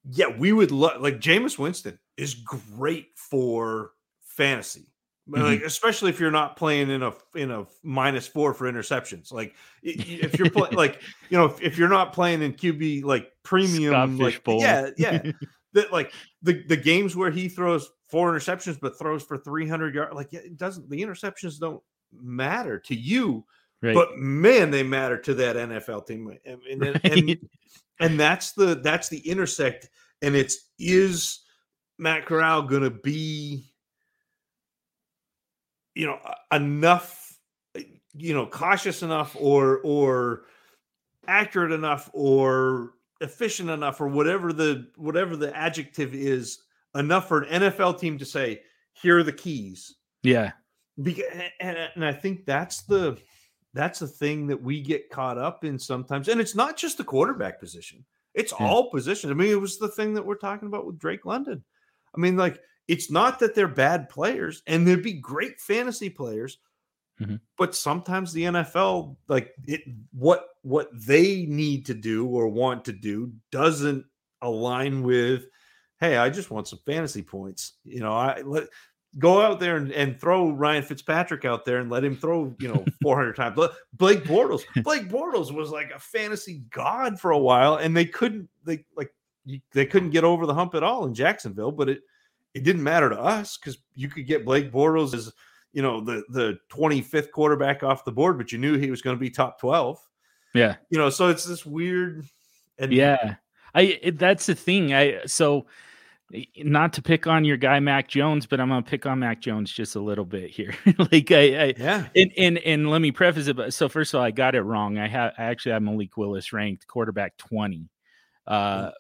yeah, we would love like Jameis Winston is great for fantasy. Mm-hmm. Like especially if you're not playing in a in a minus four for interceptions. Like if you're playing like you know if, if, you're not playing in QB like premium, like, yeah, yeah, that like the the games where he throws four interceptions but throws for 300 yards, like it doesn't the interceptions don't matter to you, right. but man, they matter to that NFL team, and and, right. and, and that's the that's the intersect, and it's is Matt Corral going to be, you know, enough, you know, cautious enough, or or accurate enough, or efficient enough, or whatever the whatever the adjective is, enough for an NFL team to say, here are the keys. Yeah. Because, and, and I think that's the that's the thing that we get caught up in sometimes. And it's not just the quarterback position, it's yeah. all positions. I mean, it was the thing that we're talking about with Drake London. I mean, like, it's not that they're bad players, and they'd be great fantasy players, mm-hmm. but sometimes the NFL, like it, what what they need to do or want to do doesn't align with hey, I just want some fantasy points. You know, I let go out there and, and throw Ryan Fitzpatrick out there and let him throw, you know, 400 times. Blake Bortles, Blake Bortles was like a fantasy god for a while, and they couldn't, they like, they couldn't get over the hump at all in Jacksonville, but it, it didn't matter to us because you could get Blake Bortles as, you know, the, the 25th quarterback off the board, but you knew he was going to be top 12. Yeah. You know, so it's this weird. And yeah. I, it, that's the thing. I, so, not to pick on your guy Mac Jones, but I'm gonna pick on Mac Jones just a little bit here. like I, I, yeah, and, and and let me preface it. But so first of all, I got it wrong. I have I actually have Malik Willis ranked quarterback 20 uh, mm.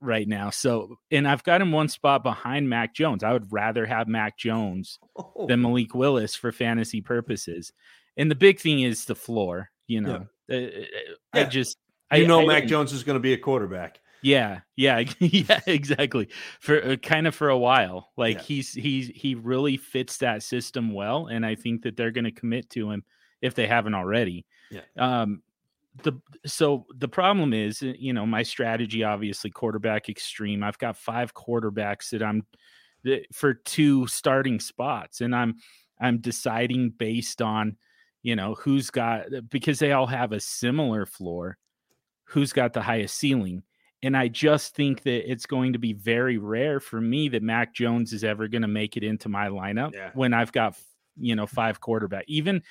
Right now. So and I've got him one spot behind Mac Jones. I would rather have Mac Jones oh. than Malik Willis for fantasy purposes. And the big thing is the floor. You know, yeah. Uh, uh, I yeah. just you I, know Mac Jones is going to be a quarterback. Yeah, yeah, yeah, exactly. For uh, kind of for a while, like yeah. he's he's he really fits that system well, and I think that they're going to commit to him if they haven't already. Yeah. Um, the so the problem is, uh, you know, my strategy obviously quarterback extreme. I've got five quarterbacks that I'm for two starting spots, and I'm I'm deciding based on you know who's got because they all have a similar floor, who's got the highest ceiling and I just think that it's going to be very rare for me that Mac Jones is ever going to make it into my lineup yeah. when I've got, you know, five quarterback. Even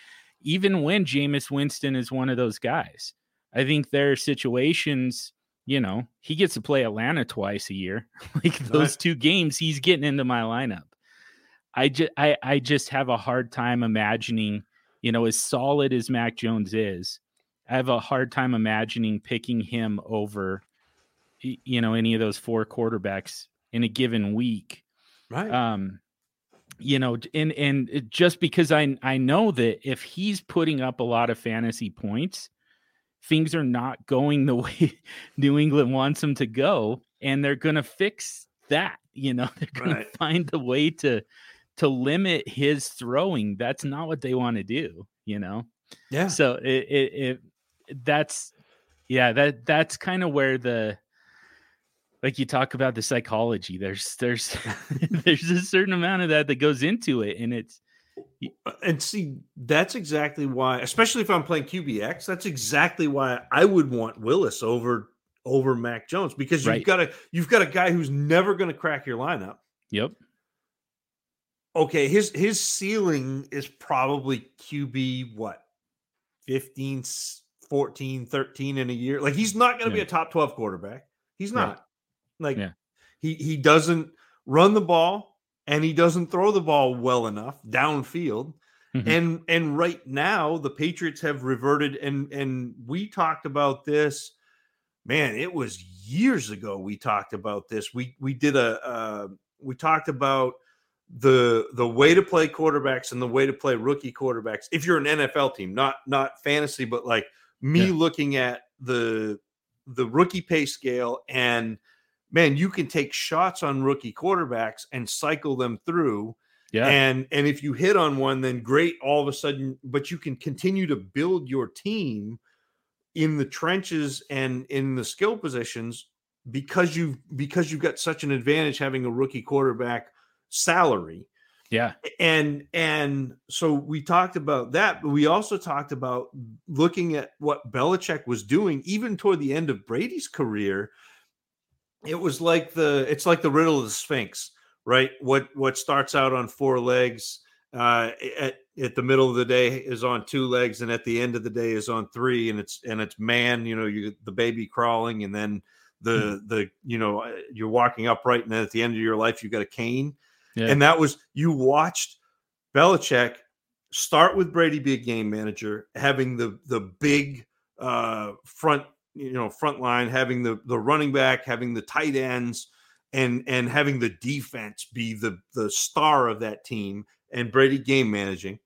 even when Jameis Winston is one of those guys. I think there are situations, you know, he gets to play Atlanta twice a year. like those two games, he's getting into my lineup. I just I, I just have a hard time imagining, you know, as solid as Mac Jones is, I have a hard time imagining picking him over you know any of those four quarterbacks in a given week right um you know and and just because i i know that if he's putting up a lot of fantasy points things are not going the way new england wants them to go and they're going to fix that you know they're going right. to find the way to to limit his throwing. That's not what they want to do you know? Yeah. So it, it, it that's yeah that that's kind of where the like you talk about the psychology there's there's there's a certain amount of that that goes into it and it's uh, and see that's exactly why especially if i'm playing qbx that's exactly why i would want willis over over mac jones because you've right. got a you've got a guy who's never going to crack your lineup yep okay his his ceiling is probably qb what 15 14, 13 in a year. Like he's not going to Yeah. be a top 12 quarterback. He's Right. Like Yeah. he he doesn't run the ball and he doesn't throw the ball well enough downfield. Mhm. And and right now the Patriots have reverted and and we talked about this man, it was years ago we talked about this. We we did a uh, we talked about the the way to play quarterbacks and the way to play rookie quarterbacks. If you're an NFL team, not not fantasy, but like me Yeah. looking at the the rookie pay scale and man, you can take shots on rookie quarterbacks and cycle them through yeah. and and if you hit on one then great all of a sudden but you can continue to build your team in the trenches and in the skill positions because you because you've got such an advantage having a rookie quarterback salary yeah. and and so we talked about that but we also talked about looking at what Belichick was doing even toward the end of Brady's career it was like the it's like the riddle of the sphinx right? What what starts out on four legs uh at, at the middle of the day is on two legs and at the end of the day is on three and it's and it's man you know you the baby crawling and then the the you know uh, you're walking upright and then at the end of your life you got a cane. Yeah. and that was you watched Belichick start with Brady be a game manager, having the the big uh front, you know, front line, having the the running back, having the tight ends, and and having the defense be the the star of that team, and Brady game managing.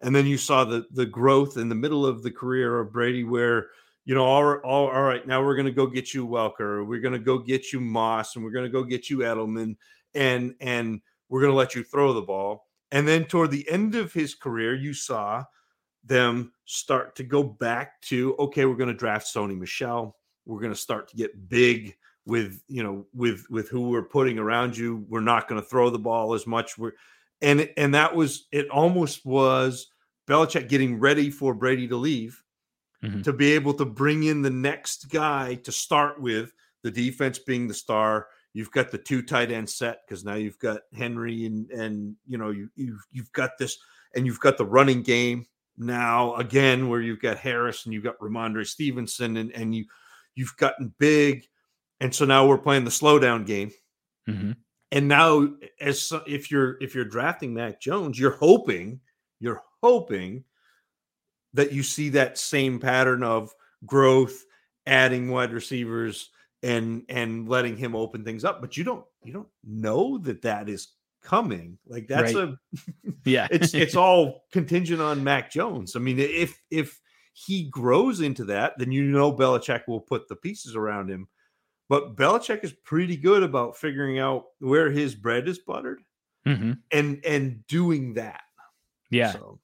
And then you saw the the growth in the middle of the career of Brady where you know, all, all, all right, now we're going to go get you Welker, we're going to go get you Moss, and we're going to go get you Edelman, and and we're going to let you throw the ball. And then toward the end of his career, you saw them start to go back to okay, we're going to draft Sony Michel. We're going to start to get big with you know with with who we're putting around you. We're not going to throw the ball as much. We're and and that was it. Almost was Belichick getting ready for Brady to leave Mhm. to be able to bring in the next guy to start with. The defense being the star, you've got the two tight end set because now you've got Henry and and you know you you've you've got this and you've got the running game now again where you've got Harris and you've got Rhamondre Stevenson and and you you've gotten big. And so now we're playing the slowdown game. Mhm. and now as if you're if you're drafting Mac Jones you're hoping you're hoping that you see that same pattern of growth adding wide receivers and and letting him open things up. But you don't you don't know that that is coming like that's Right. a Yeah. it's it's all contingent on Mac Jones. I mean, if if he grows into that, then you know Belichick will put the pieces around him. But Belichick is pretty good about figuring out where his bread is buttered Mhm. and and doing that. Yeah. So,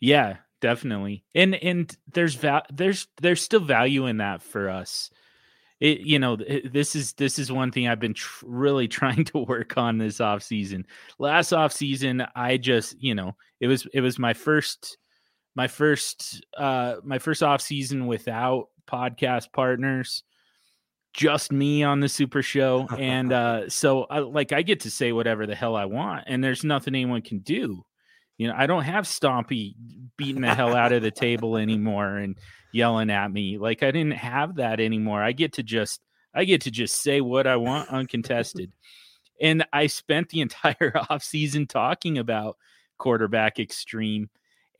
Yeah, definitely. And and there's val- there's there's still value in that for us. It you know, this is this is one thing I've been tr- really trying to work on this off season. Last off season, I just, you know, it was it was my first my first uh my first off season without podcast partners just me on the super show and uh so I, like i get to say whatever the hell i want and there's nothing anyone can do you know, I don't have Stompy beating the hell out of the table anymore and yelling at me. Like I didn't have that anymore. I get to just I get to just say what I want uncontested. and I spent the entire offseason talking about quarterback extreme.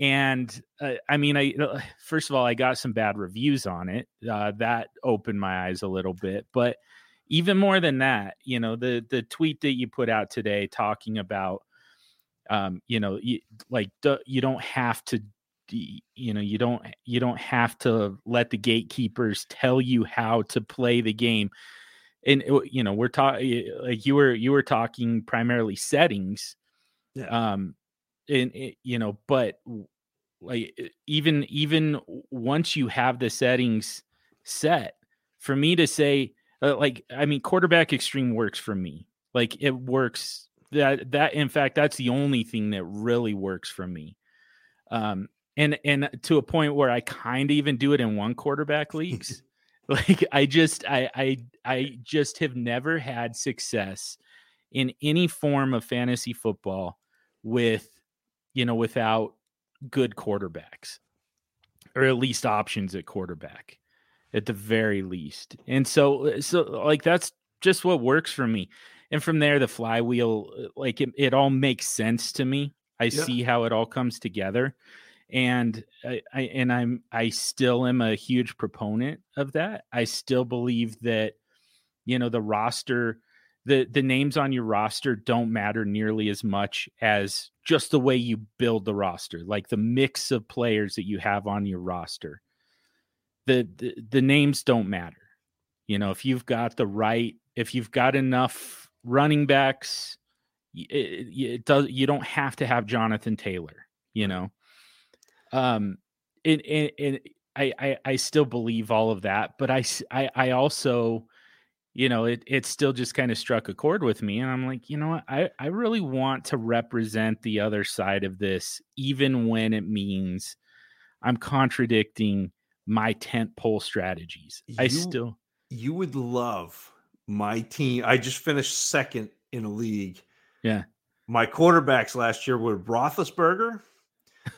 And uh, I mean, I uh, first of all, I got some bad reviews on it. Uh, that opened my eyes a little bit, but even more than that, you know, the the tweet that you put out today talking about um, you know, you, like you don't have to, you know, you don't you don't have to let the gatekeepers tell you how to play the game. And you know, we're talking like you were you were talking primarily settings, Yeah. um, and it, you know, but like e- even even once you have the settings set, for me to say uh, like I mean, quarterback extreme works for me. Like it works that that in fact that's the only thing that really works for me um and and to a point where i kind of even do it in one quarterback leagues like i just i i i just have never had success in any form of fantasy football with you know without good quarterbacks or at least options at quarterback at the very least. And so so like that's just what works for me. And from there the flywheel uh, like it, it all makes sense to me. I yeah. see how it all comes together. And I, I and I'm I still am a huge proponent of that. I still believe that you know the roster the the names on your roster don't matter nearly as much as just the way you build the roster, like the mix of players that you have on your roster. The the, the names don't matter. You know, if you've got the right, if you've got enough running backs, it, it does. You don't have to have Jonathan Taylor. You know, um, and and I, I I still believe all of that, but I I I also you know, it it still just kind of struck a chord with me. And I'm like, you know what? I, I really want to represent the other side of this, even when it means I'm contradicting my tent pole strategies. You, I still you would love my team. I just finished second in a league. Yeah. My quarterbacks last year were Roethlisberger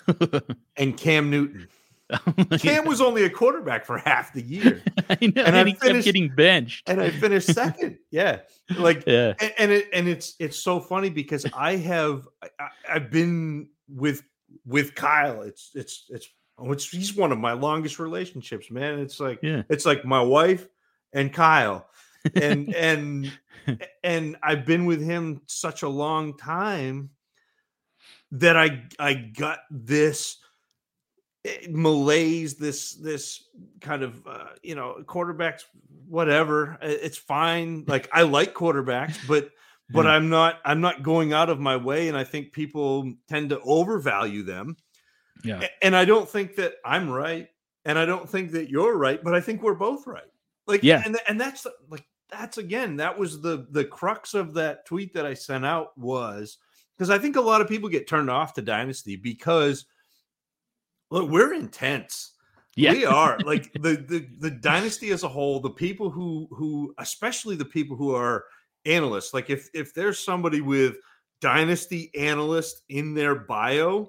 and Cam Newton. Oh Cam was only a quarterback for half the year. I know, and, and he finished, kept getting benched. And I finished second. yeah. Like yeah. And, and, it and it's it's so funny because I have I, have been with with Kyle. It's it's it's oh, it's he's one of my longest relationships, man. It's like yeah. it's like my wife and Kyle. And and and I've been with him such a long time that I I got this Eh, malaise this this kind of uh, you know quarterbacks whatever it's fine. Like i like quarterbacks but but i'm not i'm not going out of my way and i think people tend to overvalue them. Yeah. And i don't think that i'm right and i don't think that you're right but i think we're both right. Like yeah. and, and that's like that's again that was the the crux of that tweet that i sent out was because i think a lot of people get turned off to dynasty because Look, we're intense. Yeah. We are like the, the the dynasty as a whole, the people who who especially the people who are analysts, like if if there's somebody with dynasty analyst in their bio,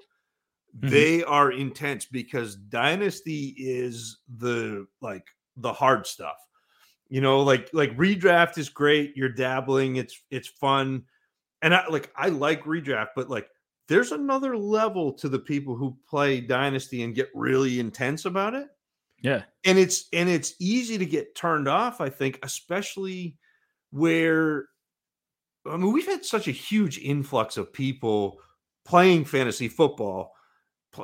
mm-hmm. they are intense because dynasty is the like the hard stuff. You know, like like redraft is great, you're dabbling, it's it's fun. And I like I like redraft, but like there's another level to the people who play dynasty and get really intense about it yeah and it's and it's easy to get turned off i think especially where i mean we've had such a huge influx of people playing fantasy football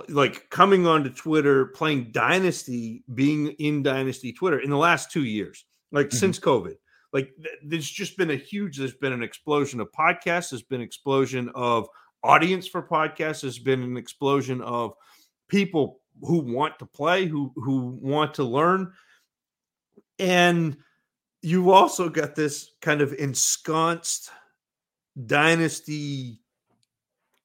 like coming onto twitter playing dynasty being in dynasty twitter in the last two years like mm-hmm. since covid like there's just been a huge there's been an explosion of podcasts there's been explosion of audience for podcasts There's been an explosion of people who want to play, who who want to learn. And you also got this kind of ensconced dynasty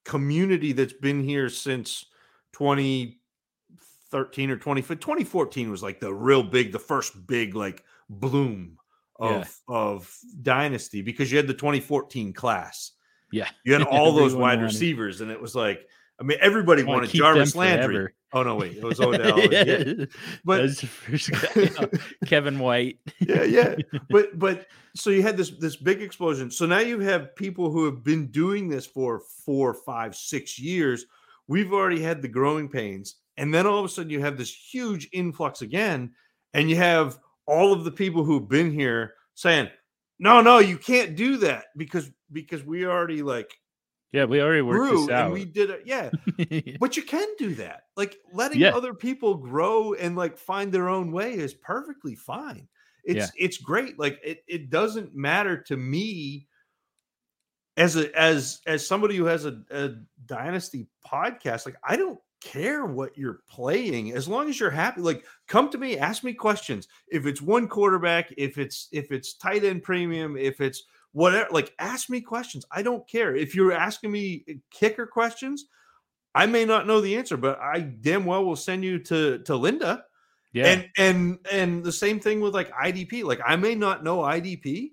community that's been here since 2013 or 20, 2014 was like the real big, the first big like bloom of yeah. of dynasty because you had the 2014 class yeah. You had all those wide wanted. receivers, and it was like, I mean, everybody wanted Jarvis Landry. Forever. Oh no, wait, it was Odell. yeah. But Kevin White. yeah, yeah. But but so you had this this big explosion. So now you have people who have been doing this for four, five, six years. We've already had the growing pains, and then all of a sudden you have this huge influx again, and you have all of the people who've been here saying, "No, no, you can't do that because because we already like yeah, we already worked grew this out. and we did it. Yeah, but you can do that. Like letting yeah. other people grow and like find their own way is perfectly fine. It's yeah. it's great. Like it it doesn't matter to me as a as as somebody who has a, a dynasty podcast. Like I don't care what you're playing as long as you're happy like come to me ask me questions if it's one quarterback if it's if it's tight end premium if it's whatever. Like, ask me questions. I don't care. If you're asking me eh, kicker questions, I may not know the answer, but I damn well will send you to to Linda. Yeah. And and and the same thing with like IDP. Like I may not know IDP,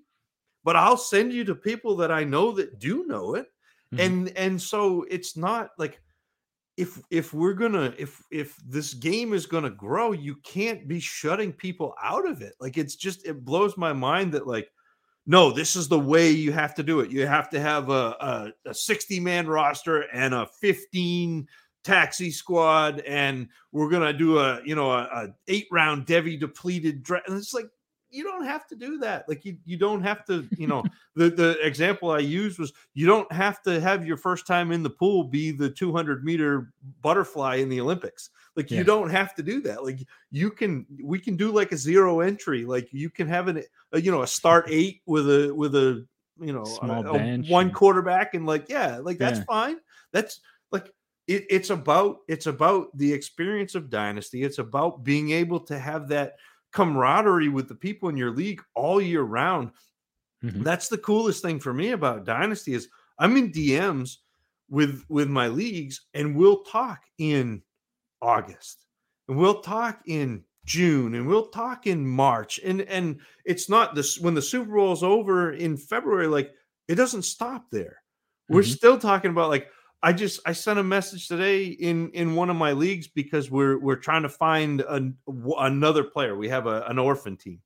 but I'll send you to people that I know that do know it. Mm-hmm. And and so it's not like if if we're gonna if if this game is gonna grow, you can't be shutting people out of it. Like it's just it blows my mind that like no, this is the way you have to do it. You have to have a, a, a 60 man roster and a 15 taxi squad, and we're gonna do a you know a, a eight round Devi depleted draft. And it's like you don't have to do that. Like you, you don't have to, you know, the, the example I used was you don't have to have your first time in the pool be the 200 meter butterfly in the Olympics. Like yeah. you don't have to do that. Like you can, we can do like a zero entry. Like you can have an, a, you know, a start eight with a, with a, you know, a, a one quarterback and like, yeah, like that's yeah. fine. That's like, it, it's about, it's about the experience of dynasty. It's about being able to have that, camaraderie with the people in your league all year round. Mm-hmm. That's the coolest thing for me about Dynasty is I'm in DMs with with my leagues and we'll talk in August and we'll talk in June and we'll talk in March and and it's not this when the Super Bowl is over in February like it doesn't stop there. We're mm-hmm. still talking about like I just I sent a message today in in one of my leagues because we're we're trying to find a, another player. We have a, an orphan team,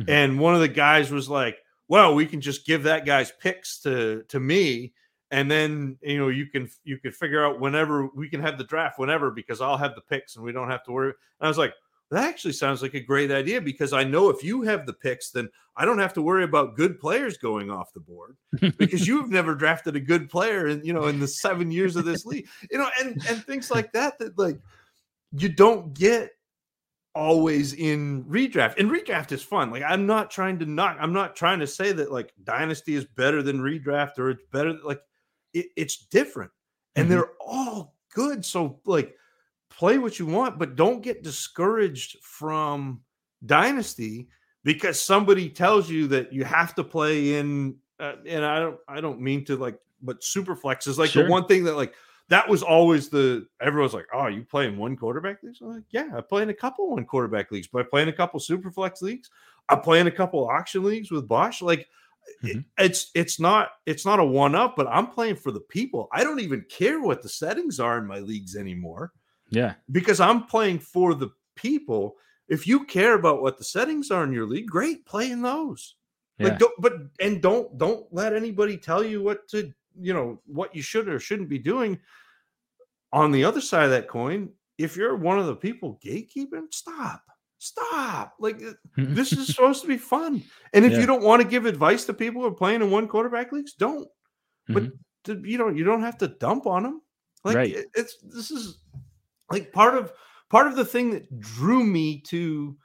mm-hmm. and one of the guys was like, "Well, we can just give that guy's picks to to me, and then you know you can you can figure out whenever we can have the draft whenever because I'll have the picks and we don't have to worry." And I was like, that actually sounds like a great idea because I know if you have the picks, then I don't have to worry about good players going off the board because you've never drafted a good player in you know in the seven years of this league, you know, and and things like that that like you don't get always in redraft. And redraft is fun. Like I'm not trying to knock. I'm not trying to say that like dynasty is better than redraft or it's better. Like it, it's different, and mm-hmm. they're all good. So like play what you want, but don't get discouraged from dynasty because somebody tells you that you have to play in. Uh, and I don't, I don't mean to like, but superflex is like sure. the one thing that like that was always the everyone's like, oh, you play in one quarterback leagues? I'm like, yeah, I play in a couple one quarterback leagues, but I play in a couple superflex leagues. I play in a couple auction leagues with Bosch. Like mm-hmm. it, it's it's not it's not a one up, but I'm playing for the people. I don't even care what the settings are in my leagues anymore. Yeah. Because I'm playing for the people. If you care about what the settings are in your league, great, play in those. Yeah. Like don't, but and don't don't let anybody tell you what to, you know, what you should or shouldn't be doing. On the other side of that coin, if you're one of the people gatekeeping, stop. Stop. Like uh, this is supposed to be fun. And if yeah. you don't want to give advice to people who are playing in one quarterback leagues, don't. But mm-hmm. to, you know, you don't have to dump on them. Like right. it's this is like part of part of the thing that drew me to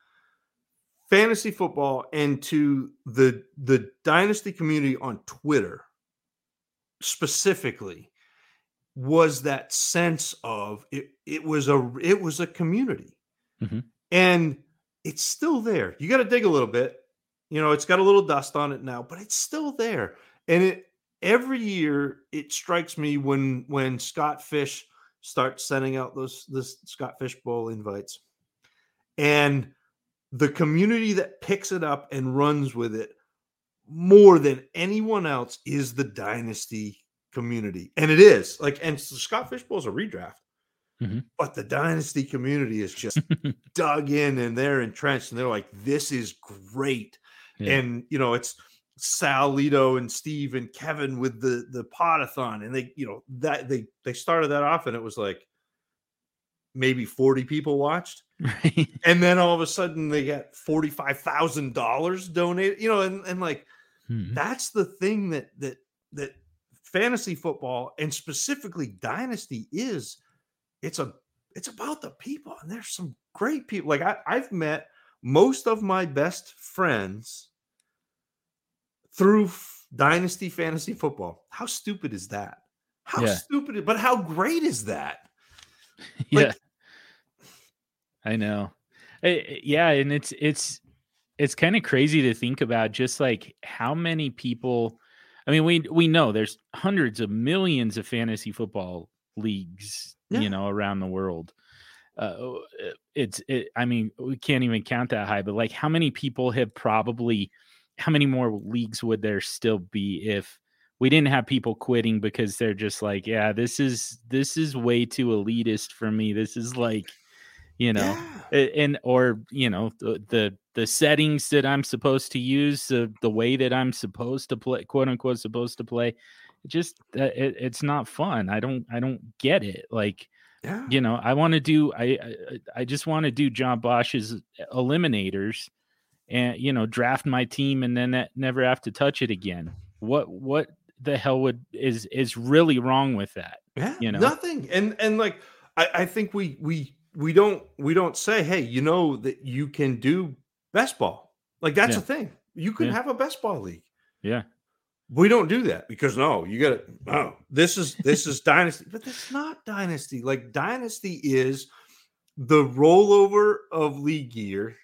fantasy football and to the the dynasty community on Twitter specifically was that sense of it it was a it was a community. Mm-hmm. and it's still there. You got to dig a little bit. You know it's got a little dust on it now but it's still there. And it every year it strikes me when when scott fish start sending out those this Scott Fish Bowl invites. And the community that picks it up and runs with it more than anyone else is the dynasty community. And it is like, and Scott Fish Bowl is a redraft, mm-hmm. but the dynasty community is just dug in and they're entrenched and they're like, this is great. Yeah. And, you know, it's, Sal Lito and Steve and Kevin with the the podathon, and they you know that they they started that off, and it was like maybe forty people watched, right. and then all of a sudden they got forty five thousand dollars donated, you know, and and like hmm. that's the thing that that that fantasy football and specifically dynasty is it's a it's about the people and there's some great people like I, i've met most of my best friends through f- dynasty fantasy football. How stupid is that? How yeah. stupid, but how great is that? Like, yeah. I know. yeah, and it's it's it's kind of crazy to think about just like how many people I mean we we know there's hundreds of millions of fantasy football leagues, yeah. you know, around the world. Uh, it's it, I mean, we can't even count that high, but like how many people have probably how many more leagues would there still be if we didn't have people quitting because they're just like, yeah, this is this is way too elitist for me. This is like, you know, Yeah. and or you know the the, the settings that I'm supposed to use, the the way that I'm supposed to play, quote unquote, supposed to play. Just uh, it, it's not fun. I don't I don't get it. Like Yeah. you know, I want to do I I, I just want to do John Bosch's eliminators and you know draft my team and then that, never have to touch it again. What what the hell would is is really wrong with that? Yeah, you know? nothing. And and like I, I think we we we don't we don't say, hey, you know that you can do best ball. Like that's Yeah. a thing. You can Yeah. have a best ball league. Yeah. We don't do that because no, you got to oh, this is this is dynasty, but that's not dynasty. Like dynasty is the rollover of league year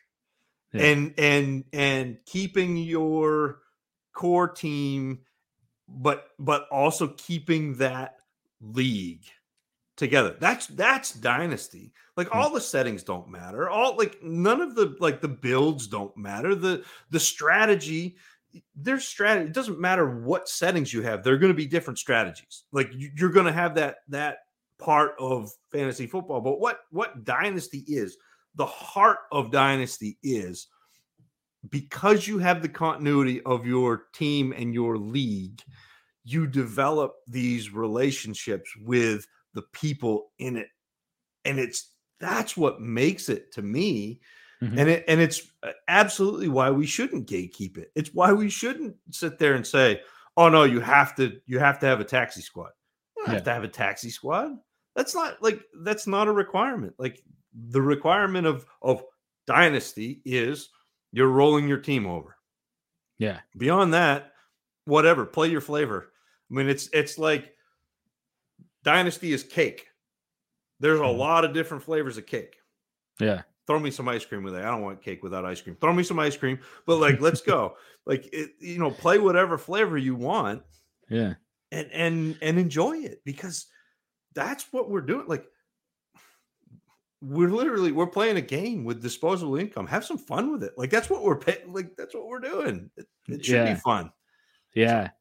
Yeah. and and and keeping your core team but but also keeping that league together. That's that's dynasty. Like Hmm. all the settings don't matter. All like none of the like the builds don't matter. The the strategy their strategy it doesn't matter what settings you have. They're going to be different strategies. Like you're going to have that that part of fantasy football but what what dynasty is the heart of dynasty is because you have the continuity of your team and your league you develop these relationships with the people in it. And it's that's what makes it to me. Mhm. and it and it's uh, absolutely why we shouldn't gatekeep it. It's why we shouldn't sit there and say oh no you have to you have to have a taxi squad. You don't have to have a taxi squad. That's not like that's not a requirement. Like the requirement of of dynasty is you're rolling your team over Yeah. beyond that whatever play your flavor i mean it's it's like dynasty is cake there's a Mhm. lot of different flavors of cake Yeah. throw me some ice cream with it i don't want cake without ice cream throw me some ice cream but like let's go like it, you know play whatever flavor you want Yeah. and and and enjoy it because that's what we're doing like we're literally we're playing a game with disposable income have some fun with it like that's what we're paying like that's what we're doing it, it should Yeah. be fun Yeah.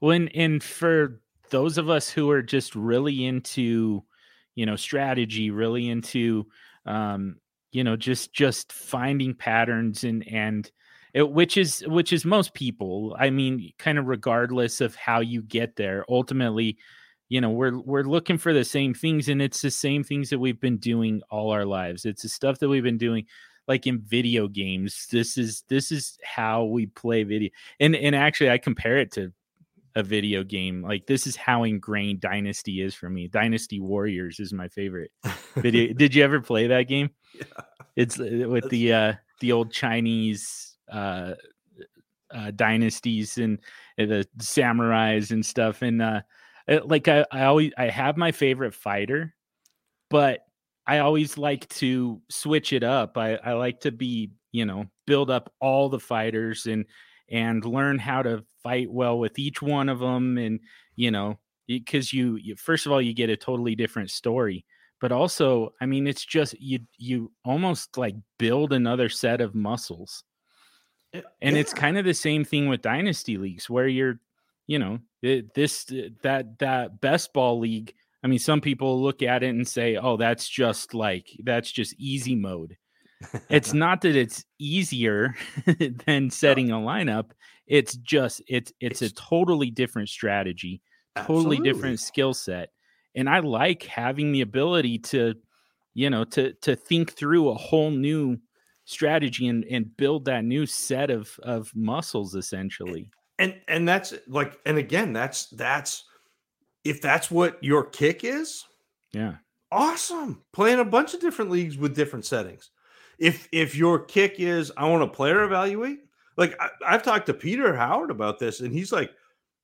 When and for those of us who are just really into, you know, strategy, really into um, you know, just just finding patterns and and it, which is which is most people. I mean, kind of regardless of how you get there, ultimately, you know, we're we're looking for the same things and it's the same things that we've been doing all our lives. It's the stuff that we've been doing like in video games. This is this is how we play video and and actually i compare it to a video game like this is how ingrained dynasty is for me dynasty warriors is my favorite video did you ever play that game Yeah. it's uh, with the uh the old chinese uh uh dynasties and, and the samurais and stuff and uh Uh, like I, I always i have my favorite fighter but i always like to switch it up. I i like to be you know build up all the fighters and and learn how to fight well with each one of them and you know because you, you first of all you get a totally different story but also i mean it's just you you almost like build another set of muscles. Uh, and it's kind of the same thing with dynasty leagues where you're you know this uh, that that best ball league i mean some people look at it and say oh that's just like that's just easy mode. It's not that it's easier than setting a lineup it's just it's it's a totally different strategy totally Absolutely. different skill set and i like having the ability to you know to to think through a whole new strategy and and build that new set of of muscles eh, essentially and and that's like and again that's that's if that's what your kick is yeah. awesome. Playing a bunch of different leagues with different settings. If if your kick is i want to player evaluate like I, i've talked to peter howard about this and he's like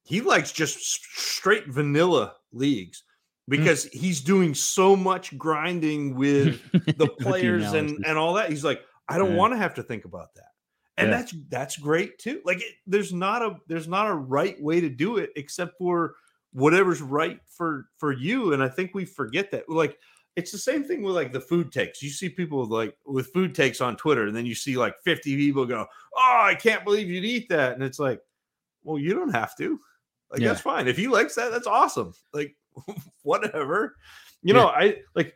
he likes just straight vanilla leagues hmm. because he's doing so much grinding with the players and and all that. He's like i don't Yeah. want to have to think about that and Yeah. that's that's great too like it, there's not a there's not a right way to do it except for whatever's right for for you and i think we forget that like it's the same thing with like the food takes you see people like with food takes on twitter and then you see like 50 people go oh i can't believe you'd eat that and it's like well you don't have to Like Yeah. that's fine. If he likes that, that's awesome. Like whatever. You know, I like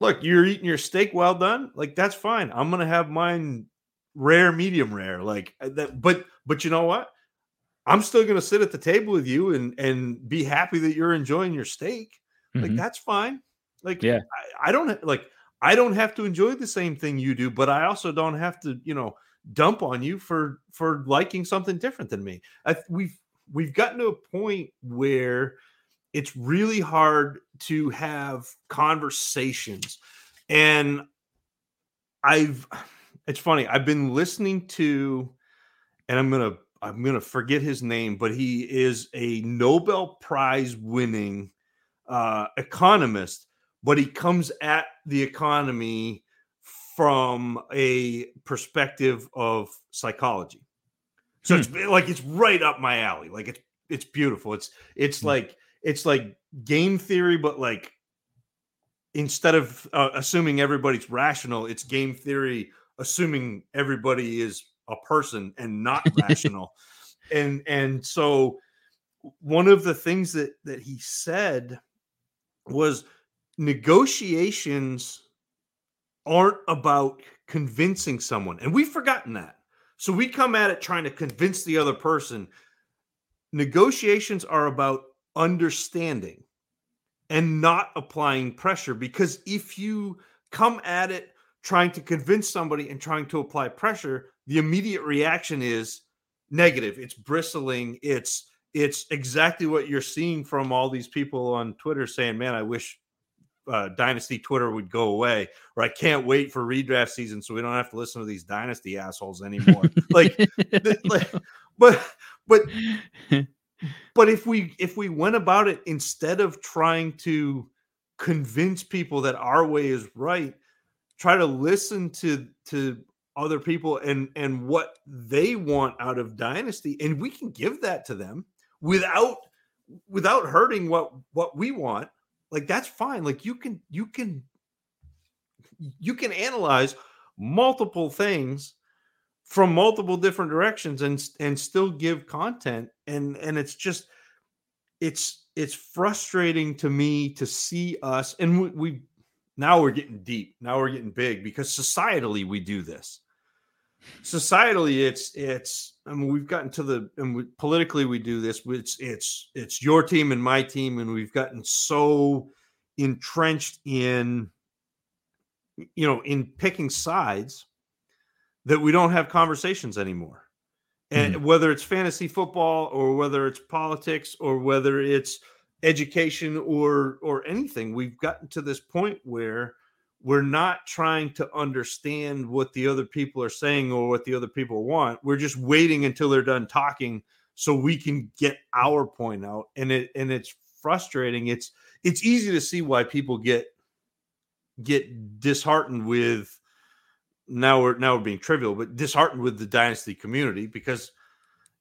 look, you're eating your steak well done. Like that's fine. I'm gonna have mine rare, medium rare. Like uh, that, but but you know what? I'm still gonna sit at the table with you and and be happy that you're enjoying your steak. Like Mhm. that's fine. Like Yeah. I, I don't like I don't have to enjoy the same thing you do, but I also don't have to, you know, dump on you for for liking something different than me. I, we've we've gotten to a point where it's really hard to have conversations, and I've it's funny. I've been listening to, and I'm gonna I'm gonna forget his name, but he is a Nobel Prize winning uh, economist, but he comes at the economy from a perspective of psychology. So it's like it's right up my alley. Like it's it's beautiful. It's it's Hmm. like it's like game theory, but like instead of uh, assuming everybody's rational, it's game theory assuming everybody is a person and not rational. And and so one of the things that that he said was negotiations aren't about convincing someone. And we've forgotten that. So we come at it trying to convince the other person. Negotiations are about understanding and not applying pressure because if you come at it trying to convince somebody and trying to apply pressure, the immediate reaction is negative. It's bristling. It's it's exactly what you're seeing from all these people on Twitter saying, "Man, I wish uh, Dynasty Twitter would go away," or "I can't wait for redraft season so we don't have to listen to these Dynasty assholes anymore." like, th- like, but but but if we if we went about it instead of trying to convince people that our way is right, try to listen to to other people and and what they want out of dynasty and we can give that to them without without hurting what what we want like that's fine like you can you can you can analyze multiple things from multiple different directions and and still give content and and it's just it's it's frustrating to me to see us and we, we now we're getting deep. Now we're getting big because societally we do this. Societally it's it's i mean we've gotten to the and we, politically we do this but it's it's it's your team and my team and we've gotten so entrenched in you know in picking sides that we don't have conversations anymore. And hmm. whether it's fantasy football or whether it's politics or whether it's education or or anything. We've gotten to this point where we're not trying to understand what the other people are saying or what the other people want. We're just waiting until they're done talking so we can get our point out. And it and it's frustrating. It's it's easy to see why people get get disheartened with now we're now we're being trivial but disheartened with the dynasty community because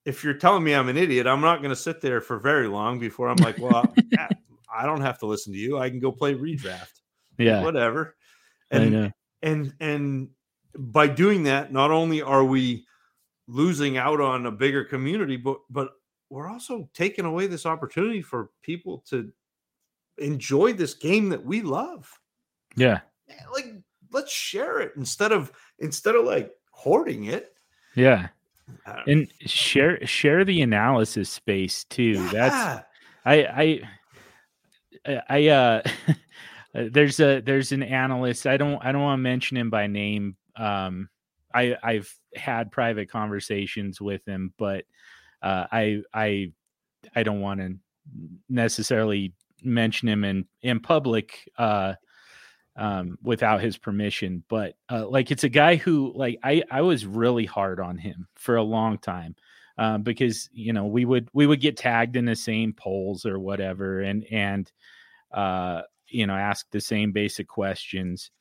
if you're telling me i'm an idiot i'm not going to sit there for very long before i'm like well I, don't have to listen to you. I can go play redraft. Yeah, whatever. And and and by doing that not only are we losing out on a bigger community but but we're also taking away this opportunity for people to enjoy this game that we love. Yeah, like let's share it instead of instead of like hoarding it. Yeah, and share share the analysis space too. That's I I I uh there's a there's an analyst. I don't I don't want to mention him by name. Um I I've had private conversations with him, but uh I I I don't want to necessarily mention him in in public uh um without his permission but uh like it's a guy who like i i was really hard on him for a long time um because you know we would we would get tagged in the same polls or whatever and and uh you know ask the same basic questions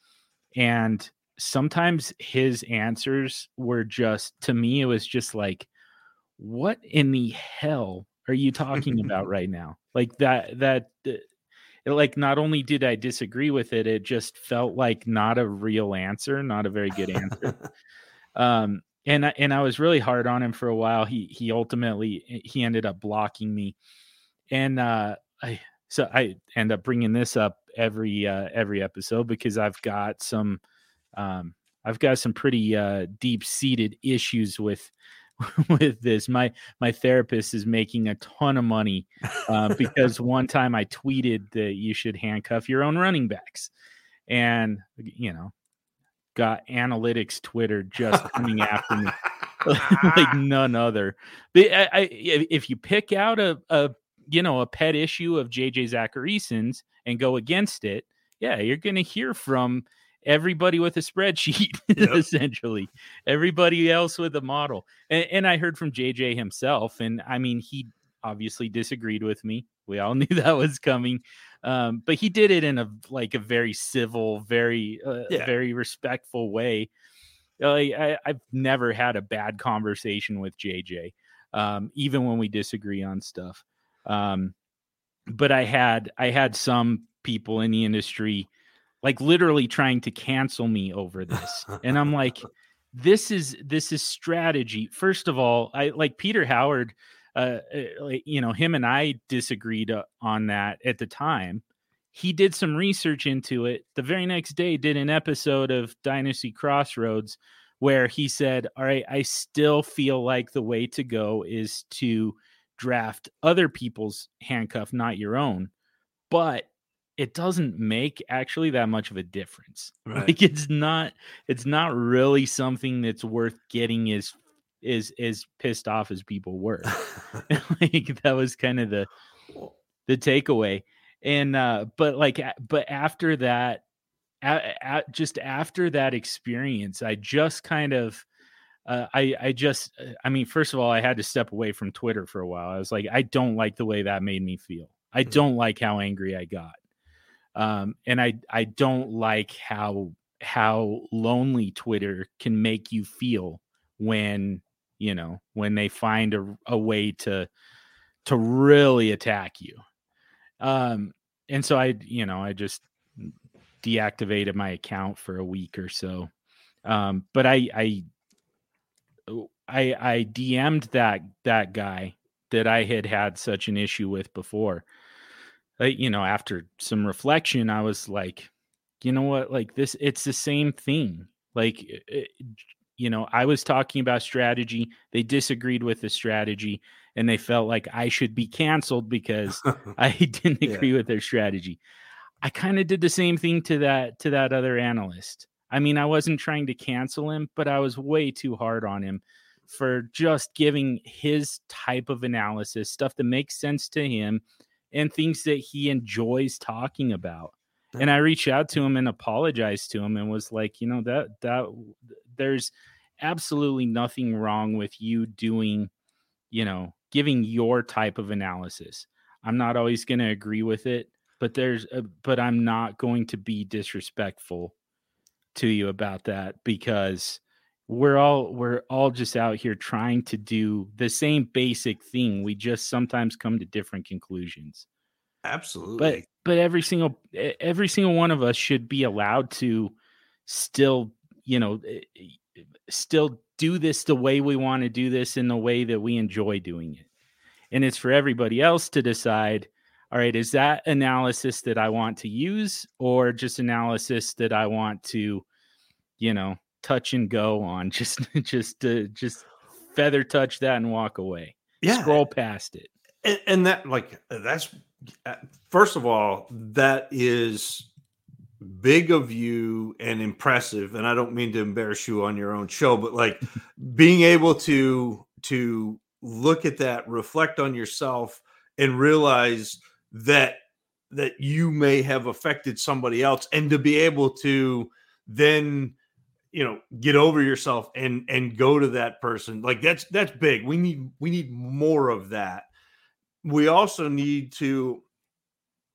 and sometimes his answers were just to me it was just like what in the hell are you talking about right now? Like that that uh, it, like not only did i disagree with it it just felt like not a real answer not a very good answer. Um and I- and i was really hard on him for a while. He he ultimately he ended up blocking me. And uh, I so I end up bringing this up every uh, every episode because I've got some um, I've got some pretty uh, deep seated issues with with this. My my therapist is making a ton of money uh, because one time I tweeted that you should handcuff your own running backs, and you know, got analytics Twitter just coming after me like none other. But I, I, if you pick out a, a you know a pet issue of JJ Zachariason's and go against it, yeah, you're going to hear from everybody with a spreadsheet yep. essentially. Everybody else with a model. And, and, i heard from jj himself and i mean he obviously disagreed with me. We all knew that was coming. Um, but he did it in a like a very civil very uh, yeah. very respectful way. Like, I, have never had a bad conversation with jj um, even when we disagree on stuff. Um, but i had i had some people in the industry like literally trying to cancel me over this. and I'm like, this is this is strategy. First of all, I like Peter Howard. Uh, uh you know, him and I disagreed uh, on that at the time. He did some research into it. The very next day, did an episode of Dynasty Crossroads where he said, "All right, I still feel like the way to go is to draft other people's handcuff, not your own." But it doesn't make actually that much of a difference. Right. Like it's not it's not really something that's worth getting as is as pissed off as people were. like that was kind of the the takeaway. And uh but like but after that at, at, just after that experience, I just kind of uh, I I just uh, I mean first of all I had to step away from Twitter for a while. I was like I don't like the way that made me feel. I mm-hmm. don't like how angry I got um, and I I don't like how how lonely Twitter can make you feel when you know when they find a, a way to to really attack you. Um, and so I you know I just deactivated my account for a week or so. Um, but I I I I DM'd that that guy that I had had such an issue with before Uh, you know, after some reflection, I was like, you know what? Like this, it's the same thing. Like, it, you know, I was talking about strategy. They disagreed with the strategy and they felt like I should be canceled because I didn't agree yeah. with their strategy. I kind of did the same thing to that to that other analyst. I mean, I wasn't trying to cancel him, but I was way too hard on him for just giving his type of analysis, stuff that makes sense to him and things that he enjoys talking about. And I reached out to him and apologized to him and was like, you know, that that there's absolutely nothing wrong with you doing, you know, giving your type of analysis. I'm not always going to agree with it, but there's a, but I'm not going to be disrespectful to you about that because we're all we're all just out here trying to do the same basic thing. We just sometimes come to different conclusions. Absolutely. but but every single every single one of us should be allowed to still you know still do this the way we want to do this in the way that we enjoy doing it. And it's for everybody else to decide all right is that analysis that i want to use or just analysis that i want to you know touch and go on. Just just to just feather touch that and walk away. Yeah, scroll past it. And, and that like that's uh, first of all that is big of you and impressive and i don't mean to embarrass you on your own show but like being able to to look at that reflect on yourself and realize that that you may have affected somebody else and to be able to then you know get over yourself and and go to that person. Like that's that's big. We need we need more of that. We also need to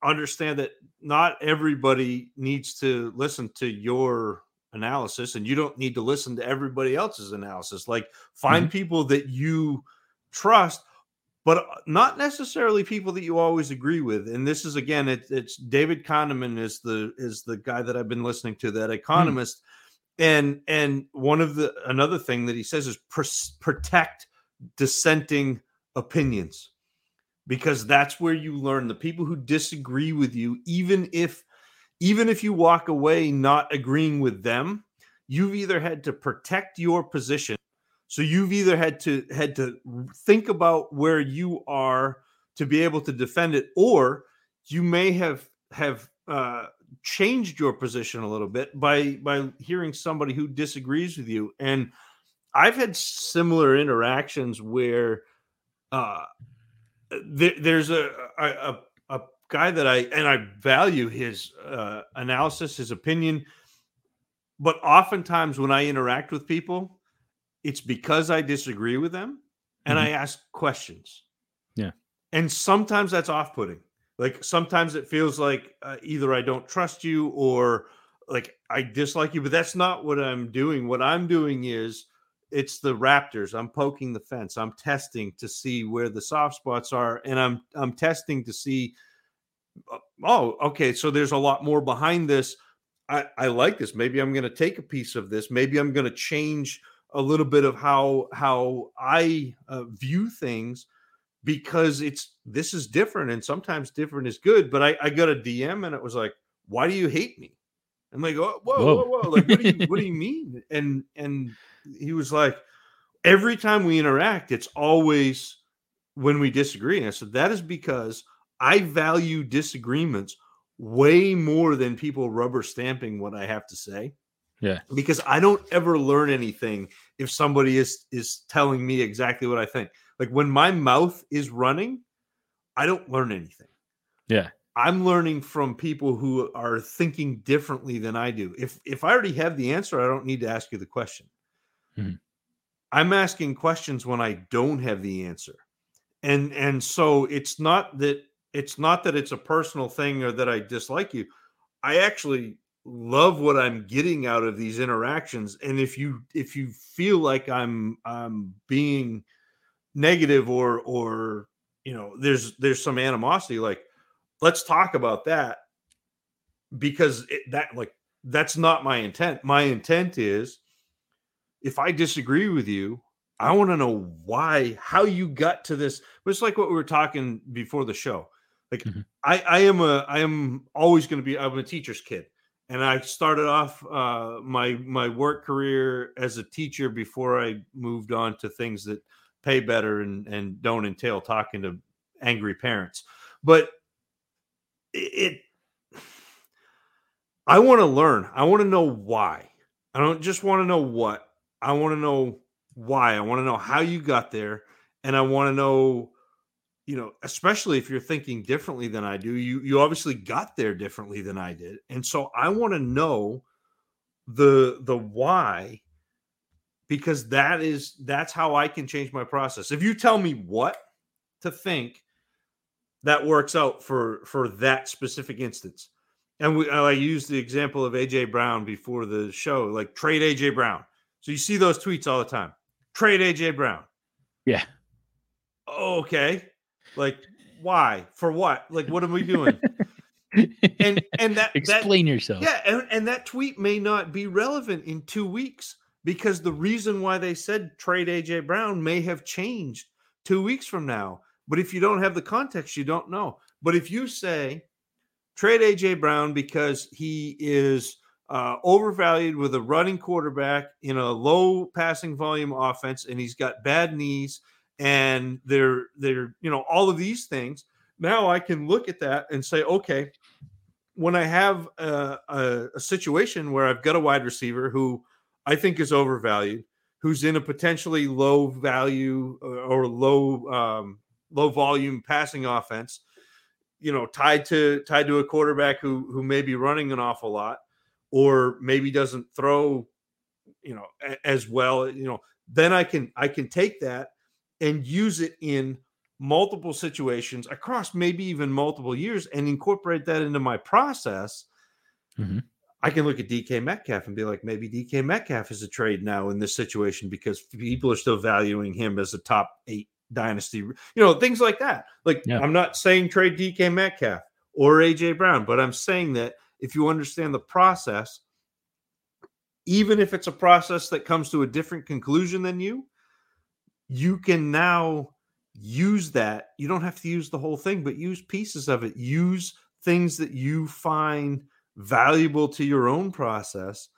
understand that not everybody needs to listen to your analysis and you don't need to listen to everybody else's analysis. Like find mm-hmm. people that you trust but uh, not necessarily people that you always agree with. And this is again it, it's david kahneman is the is the guy that i've been listening to that hmm. economist. mm-hmm and and one of the another thing that he says is pr- protect dissenting opinions. Because that's where you learn the people who disagree with you even if even if you walk away not agreeing with them you've either had to protect your position. So you've either had to had to think about where you are to be able to defend it or you may have have uh, changed your position a little bit by by hearing somebody who disagrees with you and i've had similar interactions where uh there, there's a, a a guy that i and i value his uh analysis his opinion but oftentimes when i interact with people it's because i disagree with them and Mhm. i ask questions Yeah. and sometimes that's off-putting like sometimes it feels like uh, either I don't trust you or like I dislike you, but that's not what I'm doing. What I'm doing is it's the Raptors. I'm poking the fence. I'm testing to see where the soft spots are, and I'm I'm testing to see. uh, Oh, okay. So there's a lot more behind this. I, I like this. Maybe I'm going to take a piece of this. Maybe I'm going to change a little bit of how how I uh, view things because it's this is different and sometimes different is good. But I, I got a DM and it was like, why do you hate me? I'm like, oh, whoa, whoa, Whoa. whoa, Like, what do you what do you mean? And and he was like, every time we interact, it's always when we disagree. And I said, that is because I value disagreements way more than people rubber stamping what I have to say. Yeah. Because I don't ever learn anything if somebody is is telling me exactly what I think. Like when my mouth is running, I don't learn anything. Yeah. I'm learning from people who are thinking differently than I do. If if I already have the answer, I don't need to ask you the question. Mhm. I'm asking questions when I don't have the answer. And and so it's not that it's not that it's a personal thing or that I dislike you. I actually love what I'm getting out of these interactions and if you if you feel like I'm I'm being negative or or you know there's there's some animosity like let's talk about that because it, that like that's not my intent my intent is if i disagree with you i want to know why how you got to this it's like what we were talking before the show like Mhm. i i am a i am always going to be i'm a teacher's kid and i started off uh my my work career as a teacher before i moved on to things that pay better and and don't entail talking to angry parents. But it, it i want to learn. I want to know why. I don't just want to know what. I want to know why. I want to know how you got there and i want to know you know especially if you're thinking differently than i do you you obviously got there differently than i did. And so i want to know the the why because that is that's how i can change my process. If you tell me what to think that works out for for that specific instance and we i used the example of aj brown before the show like trade aj brown. So you see those tweets all the time. Trade aj brown. Yeah. okay. Like why? For what? Like what are we doing? And and that that explain yourself. yeah, and, and that tweet may not be relevant in two weeks because the reason why they said trade AJ Brown may have changed two weeks from now. But if you don't have the context, you don't know. But if you say trade AJ Brown because he is uh, overvalued with a running quarterback in a low passing volume offense, and he's got bad knees, and they're they're you know all of these things. Now I can look at that and say, okay, when I have a, a, a situation where I've got a wide receiver who I think is overvalued, who's in a potentially low value or, or low um, low volume passing offense, you know, tied to tied to a quarterback who who may be running an awful lot, or maybe doesn't throw, you know, as well. You know, then I can I can take that and use it in multiple situations across maybe even multiple years and incorporate that into my process. Mhm. I can look at DK Metcalf and be like, maybe DK Metcalf is a trade now in this situation because people are still valuing him as a top eight dynasty, you know, things like that. Like, Yeah. I'm not saying trade DK Metcalf or AJ Brown, but I'm saying that if you understand the process, even if it's a process that comes to a different conclusion than you, you can now use that. You don't have to use the whole thing, but use pieces of it. Use things that you find valuable to your own process.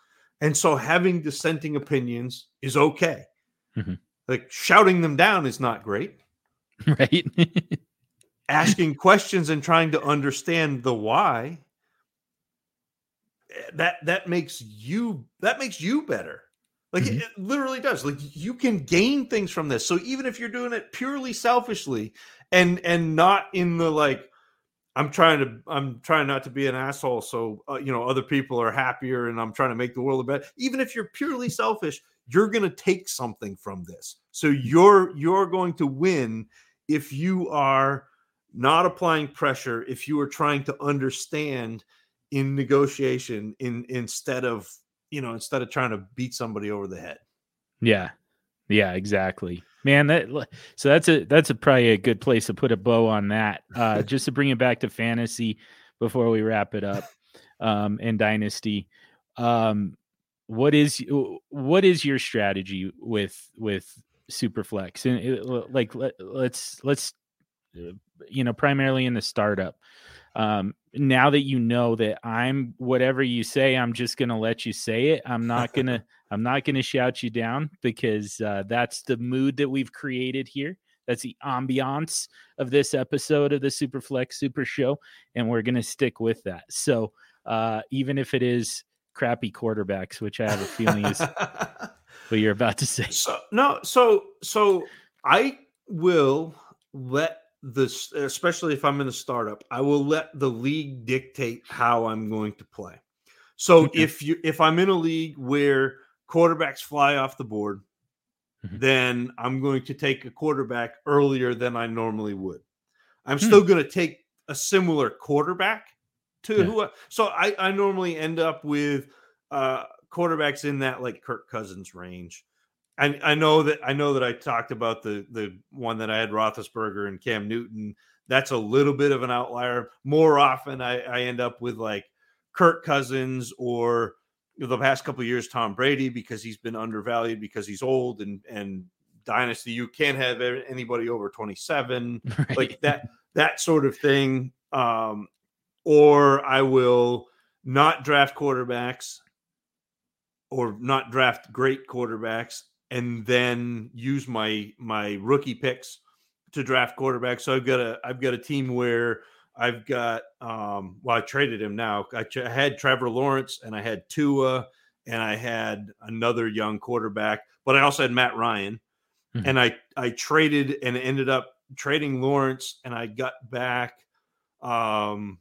And so having dissenting opinions is okay. Mhm. Like shouting them down is not great. right. Asking questions and trying to understand the why eh, that that makes you that makes you better. Like it, Mhm. it literally does. Like you can gain things from this. So even if you're doing it purely selfishly and and not in the like I'm trying to I'm trying not to be an asshole so uh, you know other people are happier and I'm trying to make the world a better. Even if you're purely selfish, you're going to take something from this. So you're you're going to win if you are not applying pressure, if you are trying to understand in negotiation in instead of you know instead of trying to beat somebody over the head. Yeah. Yeah, exactly. Man, that so that's a that's a probably a good place to put a bow on that. Uh just to bring it back to fantasy before we wrap it up. Um and dynasty. Um what is what is your strategy with with superflex and it, like let, let's let's uh, you know primarily in the startup um now that you know that i'm whatever you say i'm just gonna let you say it i'm not gonna i'm not gonna shout you down because uh, that's the mood that we've created here. That's the ambiance of this episode of the superflex super show and we're gonna stick with that. So uh even if it is crappy quarterbacks which i have a feeling is what you're about to say. So no, so so I will let this, especially if I'm in a startup, I will let the league dictate how I'm going to play. So if you if I'm in a league where quarterbacks fly off the board, Mhm. then I'm going to take a quarterback earlier than I normally would. I'm Hmm. still going to take a similar quarterback to Yeah. who. I, so I I normally end up with uh quarterbacks in that like Kirk Cousins range. I, I know that I know that I talked about the the one that I had Roethlisberger and Cam Newton. That's a little bit of an outlier. More often, I, I end up with like Kirk Cousins or the past couple years Tom Brady because he's been undervalued because he's old and and dynasty you can't have anybody over 27 right. like that that sort of thing. Um or i will not draft quarterbacks or not draft great quarterbacks and then use my my rookie picks to draft quarterbacks. So i've got a i've got a team where i've got um well i traded him now i, ch- I had trevor lawrence and i had tua and i had another young quarterback but i also had matt ryan Mhm. and i i traded and ended up trading lawrence and i got back um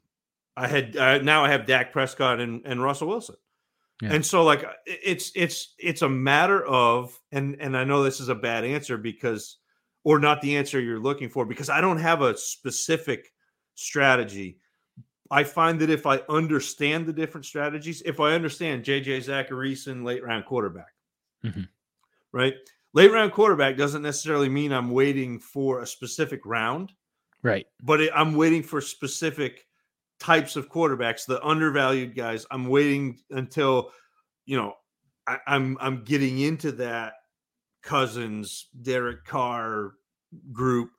i had uh, now i have dak prescott and, and russell wilson Yeah. and so like it's it's it's a matter of and and i know this is a bad answer because or not the answer you're looking for because i don't have a specific strategy i find that if i understand the different strategies if i understand jj Zachariason late round quarterback Mhm. right late round quarterback doesn't necessarily mean i'm waiting for a specific round right but it, I'm waiting for specific types of quarterbacks, the undervalued guys. I'm waiting until you know I, I'm I'm getting into that Cousins, Derek Carr group.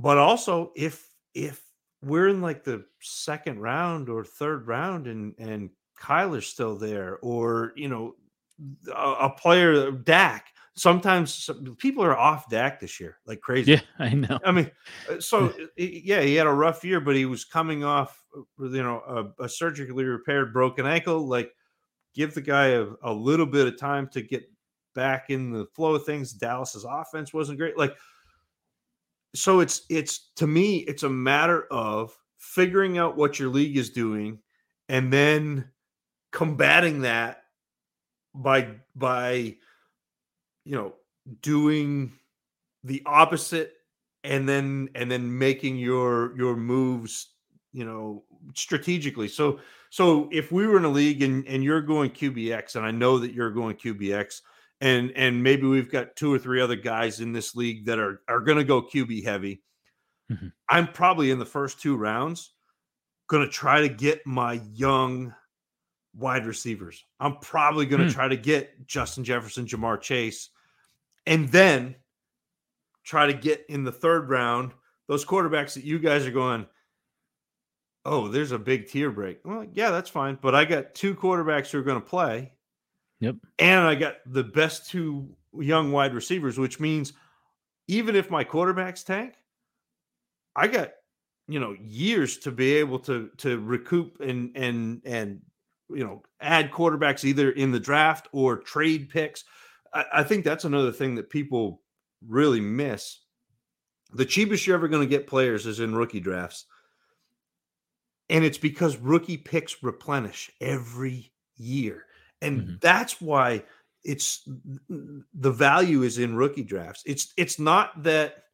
But also, if if we're in like the second round or third round, and and Kyler's still there, or you know a, a player Dak. Sometimes some, people are off Dak this year like crazy. yeah i know I mean, uh, so uh, yeah, he had a rough year, but he was coming off, uh, you know, a, a surgically repaired broken ankle. Like, give the guy a, a little bit of time to get back in the flow of things. Dallas's offense wasn't great. Like, so it's it's to me, it's a matter of figuring out what your league is doing, and then combating that by by you know doing the opposite and then and then making your your moves you know strategically. So so if we were in a league and and you're going qbx and i know that you're going qbx and and maybe we've got two or three other guys in this league that are are going to go qb heavy Mhm. i'm probably in the first two rounds going to try to get my young wide receivers i'm probably going to Hmm. try to get justin jefferson Ja'Marr Chase and then try to get in the third round those quarterbacks that you guys are going, oh, there's a big tier break. Well, yeah, that's fine. But I got two quarterbacks who are going to play. Yep. And I got the best two young wide receivers, which means even if my quarterbacks tank, I got you know years to be able to to recoup and and and you know add quarterbacks either in the draft or trade picks. I, I think that's another thing that people really miss. The cheapest you're ever going to get players is in rookie drafts. And it's because rookie picks replenish every year. And mm-hmm. that's why it's the value is in rookie drafts. It's it's not that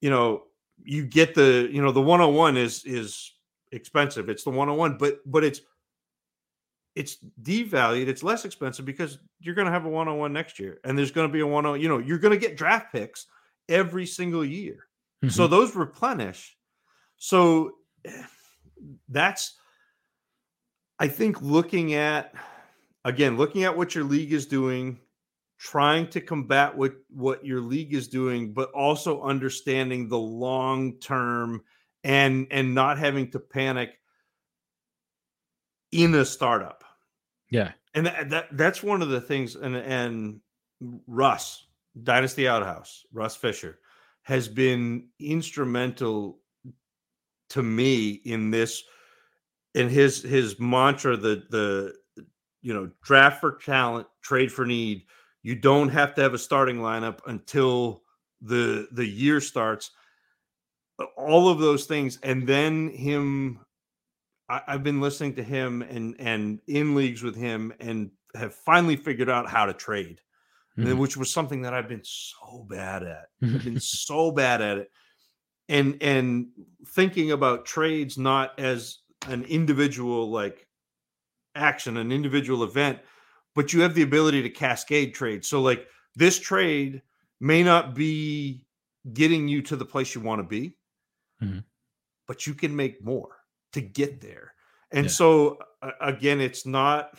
you know you get the you know the 101 is is expensive. It's the 101, but but it's it's devalued. It's less expensive because you're going to have a 101 next year, and there's going to be a 101. You know, you're going to get draft picks every single year, mm-hmm. so those replenish. So that's, I think, looking at again, looking at what your league is doing, trying to combat what what your league is doing, but also understanding the long term and and not having to panic in a startup. Yeah. And that, that that's one of the things and and Russ Dynasty Outhouse, Russ Fisher has been instrumental to me in this in his his mantra the the you know, draft for talent, trade for need. You don't have to have a starting lineup until the the year starts. All of those things, and then him. I, I've been listening to him and and in leagues with him, and have finally figured out how to trade, mm-hmm. which was something that I've been so bad at. I've been so bad at it, and and thinking about trades not as an individual like action, an individual event, but you have the ability to cascade trade. So, like this trade may not be getting you to the place you want to be, mm-hmm. but you can make more to get there. And yeah. so, again, it's not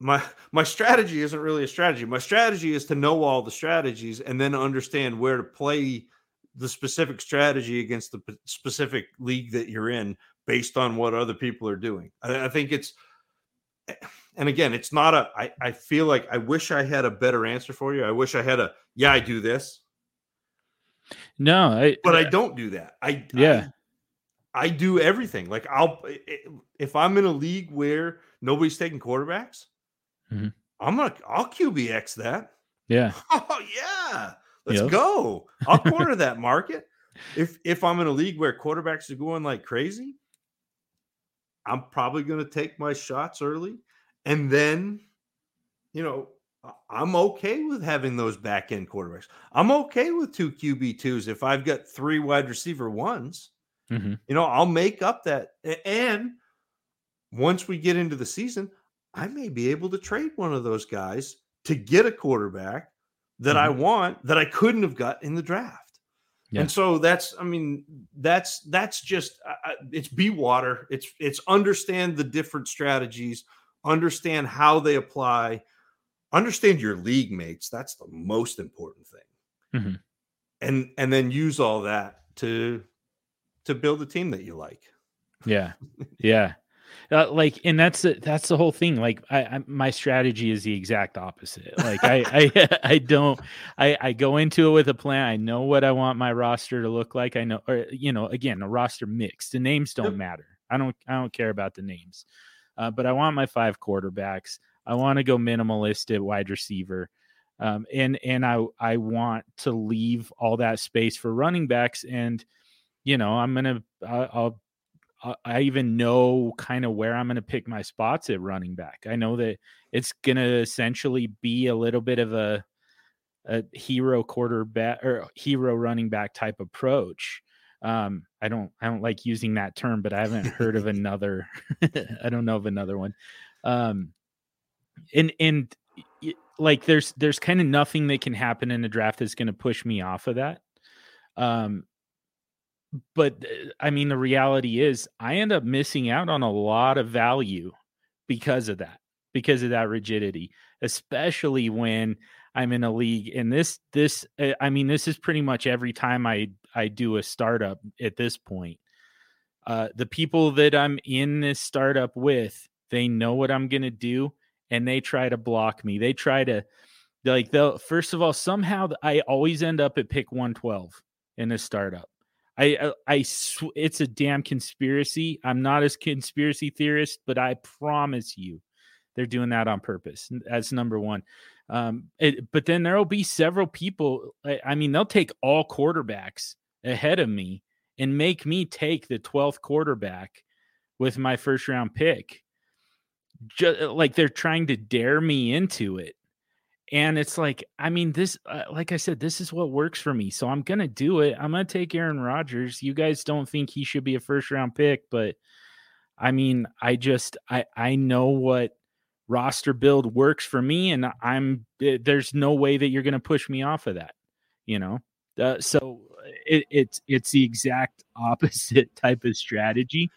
my my strategy isn't really a strategy. My strategy is to know all the strategies and then understand where to play the specific strategy against the specific league that you're in based on what other people are doing. I, I think it's, eh, and again, it's not a. I, I feel like I wish I had a better answer for you. I wish I had a, yeah, I do this. No, I, but I don't do that. I, yeah. I, I do everything. Like I'll, if I'm in a league where nobody's taking quarterbacks, mm-hmm. I'm gonna, I'll QBX that. Yeah. Oh yeah. Let's yep. go. I'll corner that market. If if I'm in a league where quarterbacks are going like crazy, I'm probably going to take my shots early. And then, you know, I'm okay with having those back end quarterbacks. I'm okay with two QB2s if I've got three wide receiver ones. Mm-hmm. You know, I'll make up that. And once we get into the season, I may be able to trade one of those guys to get a quarterback that mm-hmm. I want that I couldn't have got in the draft. Yeah. And so that's, I mean, that's that's just uh, it's be water. It's it's understand the different strategies, understand how they apply, understand your league mates. That's the most important thing, mm-hmm. and and then use all that to to build a team that you like. Yeah, yeah uh, like and that's the, that's the whole thing like I, I, my strategy is the exact opposite like I, I i don't i i go into it with a plan i know what i want my roster to look like i know or you know again a roster mix the names don't matter i don't i don't care about the names uh, but i want my five quarterbacks i want to go minimalist at wide receiver um, and and i i want to leave all that space for running backs and you know i'm gonna I'll I even know kind of where I'm going to pick my spots at running back. I know that it's going to essentially be a little bit of a a hero quarterback or hero running back type approach. Um, I don't I don't like using that term, but I haven't heard of another. I don't know of another one. Um, and and like there's there's kind of nothing that can happen in a draft that's going to push me off of that. Um, but uh, I mean, the reality is, I end up missing out on a lot of value because of that, because of that rigidity, especially when I'm in a league, and this this uh, I mean this is pretty much every time I I do a startup at this point. Uh, the people that I'm in this startup with, they know what I'm gonna do, and they try to block me. They try to like they'll first of all somehow I always end up at pick 112 in a startup. I, I, I sw- it's a damn conspiracy. I'm not a conspiracy theorist, but I promise you, they're doing that on purpose. That's number one. Um, it, but then there will be several people. I, I mean, they'll take all quarterbacks ahead of me and make me take the 12th quarterback with my first round pick. Just like they're trying to dare me into it and it's like, I mean, this, uh, like I said, this is what works for me. So I'm going to do it. I'm going to take Aaron Rodgers. You guys don't think he should be a first round pick, but I mean, I just, I, I know what roster build works for me. And I'm, eh, there's no way that you're going to push me off of that, you know? Uh, so it, it's, it's the exact opposite type of strategy.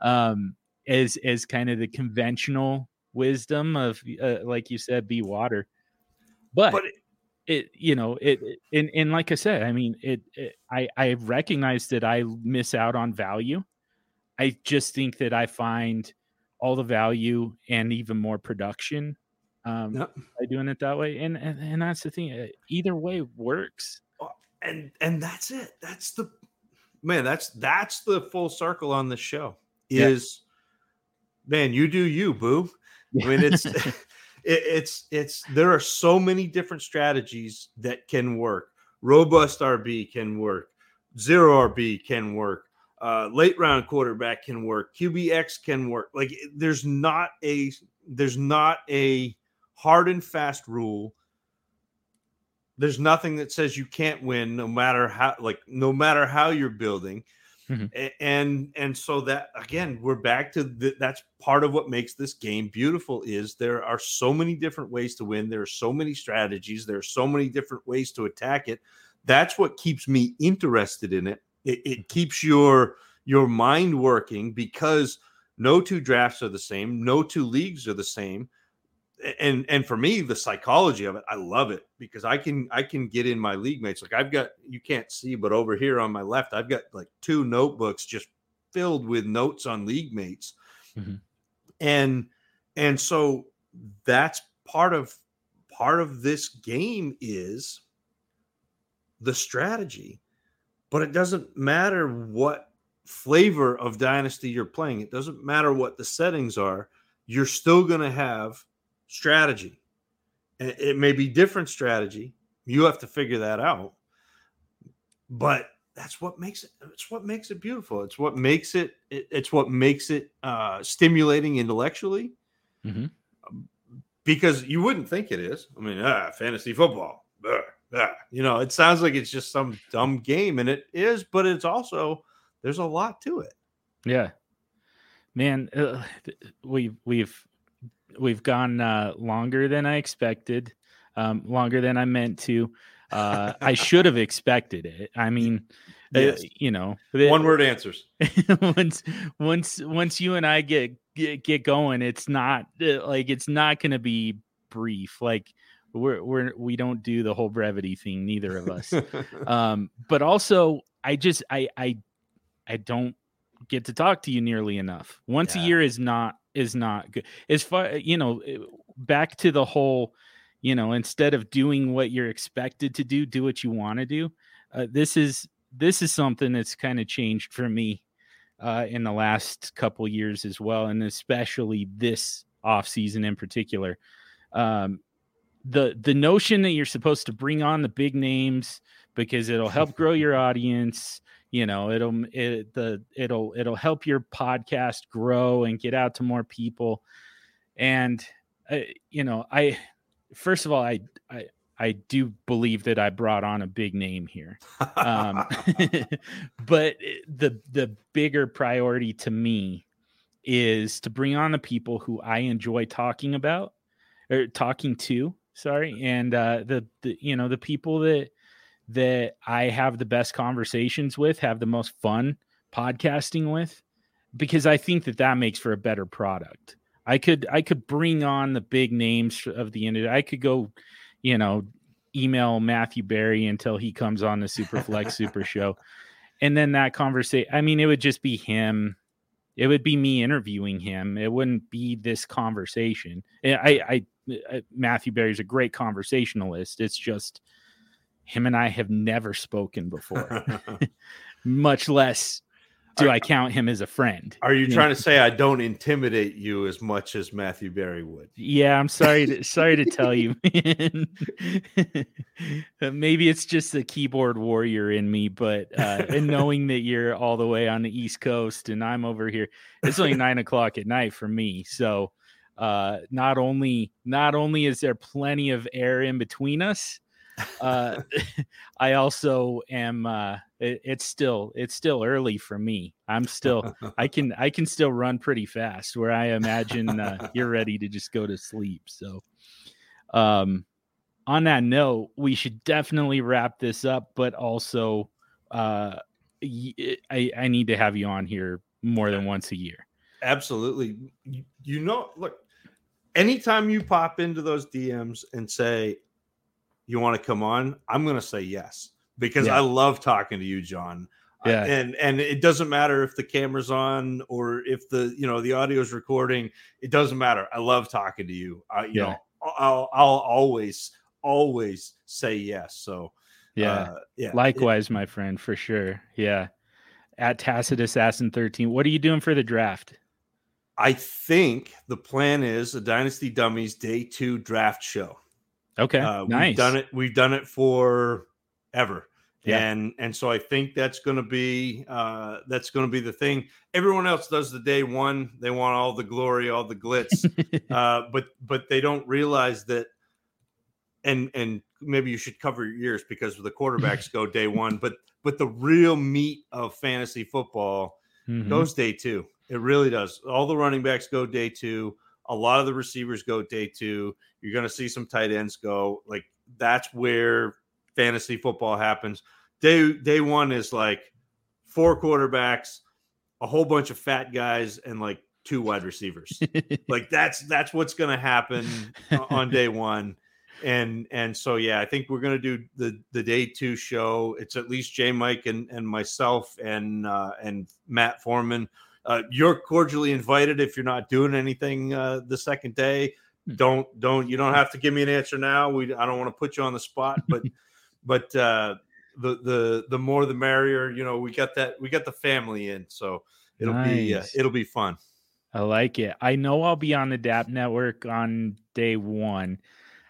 Um, as, as kind of the conventional wisdom of, uh, like you said, be water. But, but it, it, you know, it, and, and like I said, I mean, it, it, I, I recognize that I miss out on value. I just think that I find all the value and even more production um, yep. by doing it that way. And, and, and that's the thing. Uh, either way works. And, and that's it. That's the, man, that's, that's the full circle on the show is, yeah. man, you do you, boo. I mean, it's, it, it's it's there are so many different strategies that can work. Robust RB can work. Zero RB can work. Uh, late round quarterback can work. QBX can work. Like there's not a there's not a hard and fast rule. There's nothing that says you can't win no matter how like no matter how you're building. Mm-hmm. And and so that again, we're back to the, that's part of what makes this game beautiful. Is there are so many different ways to win. There are so many strategies. There are so many different ways to attack it. That's what keeps me interested in it. It, it mm-hmm. keeps your your mind working because no two drafts are the same. No two leagues are the same and and for me the psychology of it i love it because i can i can get in my league mates like i've got you can't see but over here on my left i've got like two notebooks just filled with notes on league mates. Mm-hmm. and and so that's part of part of this game is the strategy but it doesn't matter what flavor of dynasty you're playing. It doesn't matter what the settings are. You're still going to have strategy. It may be different strategy. You have to figure that out. But that's what makes it it's what makes it beautiful. It's what makes it, it it's what makes it uh stimulating intellectually. Mm-hmm. Because you wouldn't think it is. I mean, ah, fantasy football. ah. You know, it sounds like it's just some dumb game, and it is, but it's also there's a lot to it. Yeah, man, uh, we we've we've gone uh, longer than I expected, um, longer than I meant to. Uh, I should have expected it. I mean, uh, yes. uh, you know, one word answers. once, once, once you and I get get, get going, it's not uh, like it's not going to be brief. Like we're we're we don't do the whole brevity thing, neither of us. um, but also, I just I I I don't get to talk to you nearly enough. Once yeah. a year is not is not good. As far you know, eh, back to the whole, you know, instead of doing what you're expected to do, do what you want to do. Uh, this is this is something that's kind of changed for me uh, in the last couple years as well, and especially this off season in particular. Um, the the notion that you're supposed to bring on the big names because it'll help grow your audience you know it'll it, the it'll it'll help your podcast grow and get out to more people and uh, you know i first of all i i I do believe that I brought on a big name here, um, but the the bigger priority to me is to bring on the people who I enjoy talking about or talking to. Sorry, and uh, the the you know the people that that I have the best conversations with, have the most fun podcasting with, because I think that that makes for a better product. I could I could bring on the big names of the industry. I could go, you know, email Matthew Berry until he comes on the Superflex Super Show. And then that conversation, I mean, it would just be him. It would be me interviewing him. It wouldn't be this conversation. I, I, I Matthew Berry's a great conversationalist. It's just him and I have never spoken before, much less do I count him as a friend. Are you trying to say I don't intimidate you as much as Matthew Berry would? Yeah, I'm sorry to sorry to tell you, man. Maybe it's just the keyboard warrior in me, but uh, and knowing that you're all the way on the East Coast and I'm over here, it's only nine o'clock at night for me. So uh, not only not only is there plenty of air in between us, uh, I also am. Uh, it, it's still it's still early for me. I'm still I can I can still run pretty fast. Where I imagine uh, you're ready to just go to sleep. So, um, on that note, we should definitely wrap this up. But also, uh, I I need to have you on here more than once a year. Absolutely. You, you know, look, anytime you pop into those DMs and say, you want to come on? I'm going to say yes because yeah. I love talking to you, John. Yeah. Uh, and and it doesn't matter if the camera's on or if the you know the audio's recording. It doesn't matter. I love talking to you. I, you yeah. know, I'll I'll always always say yes. So yeah, uh, yeah. Likewise, it, my friend, for sure. Yeah. At Tacit Assassin 13, what are you doing for the draft? I think the plan is a Dynasty Dummies Day Two draft show. Okay, uh, nice. We've done it. We've done it for ever. Yeah. And and so I think that's going to be uh, that's going to be the thing. Everyone else does the day one. They want all the glory, all the glitz, uh, but but they don't realize that. And and maybe you should cover your ears because the quarterbacks go day one, but but the real meat of fantasy football mm-hmm. goes day two. It really does. All the running backs go day two. A lot of the receivers go day two. You're going to see some tight ends go. Like that's where fantasy football happens. Day day one is like four quarterbacks, a whole bunch of fat guys, and like two wide receivers. like that's that's what's going to happen on day one. And and so yeah, I think we're going to do the the day two show. It's at least J Mike and and myself and uh, and Matt Foreman. Uh, you're cordially invited if you're not doing anything uh, the second day. Hmm. Don't don't you don't have to give me an answer now. We I don't want to put you on the spot, but but uh, the the the more the merrier. You know, we got that we got the family in, so it'll nice. be uh, it'll be fun. I like it. I know I'll be on the DAP network on day one.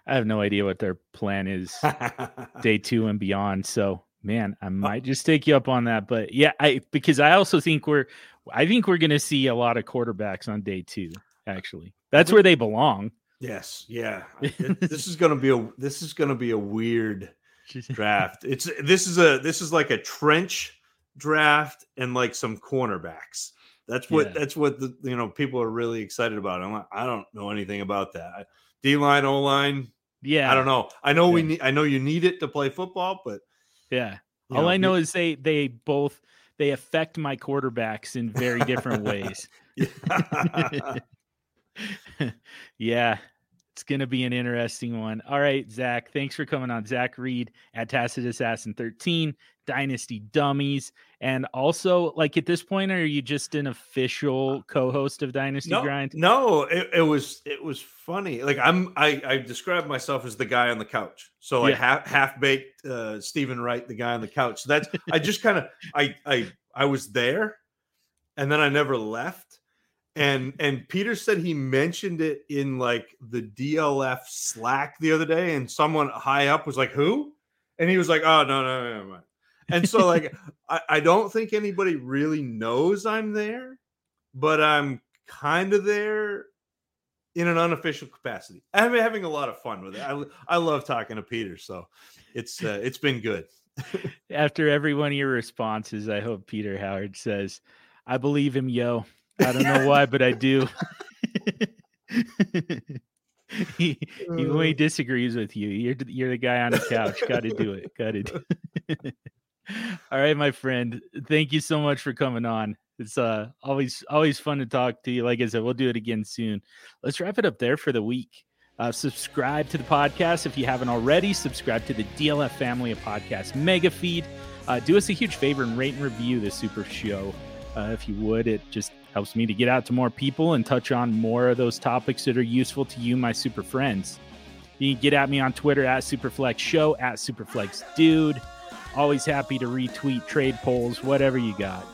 I have no idea what their plan is day two and beyond. So man, I uh might just take you up on that. But yeah, I because I also think we're I think we're gonna see a lot of quarterbacks on day two, actually. That's where they belong. Yes, yeah. this is gonna be a this is gonna be a weird draft. It's this is a this is like a trench draft and like some cornerbacks. That's what yeah. that's what the you know people are really excited about. I'm like, I don't know anything about that. D line, O line. Yeah, I don't know. I know yeah. we need. I know you need it to play football, but yeah. All know, I know is they they both they affect my quarterbacks in very different ways. yeah. It's going to be an interesting one. All right, Zac, thanks for coming on. Zac Reed at Tacit Assassin 13, Dynasty Dummies. And also, like at this point, are you just an official co-host of Dynasty no, Grind? No, it, it, was it was funny. Like I'm I, I describe myself as the guy on the couch. So yeah. half half baked uh Steven Wright, the guy on the couch. So that's I just kind of I I I was there and then I never left and and Peter said he mentioned it in like the DLF Slack the other day, and someone high up was like, "Who?" And he was like, "Oh no, no, no, no." And so like I, I don't think anybody really knows I'm there, but I'm kind of there in an unofficial capacity. I'm having a lot of fun with it. I I love talking to Peter, so it's uh, it's been good. After every one of your responses, I hope Peter Howard says, "I believe him, yo." I don't know why, but I do. he, he only uh. disagrees with you. You're you're the guy on the couch. Got to do it. Got to do it. All right, my friend. Thank you so much for coming on. It's uh always always fun to talk to you. Like I said, we'll do it again soon. Let's wrap it up there for the week. Uh, subscribe to the podcast if you haven't already. Subscribe to the DLF Family of Podcasts mega feed. Uh, do us a huge favor and rate and review the super show uh, if you would. It just helps me to get out to more people and touch on more of those topics that are useful to you, my super friends. You can get at me on Twitter at Superflex Show, at Superflex Dude. Always happy to retweet trade polls, whatever you got.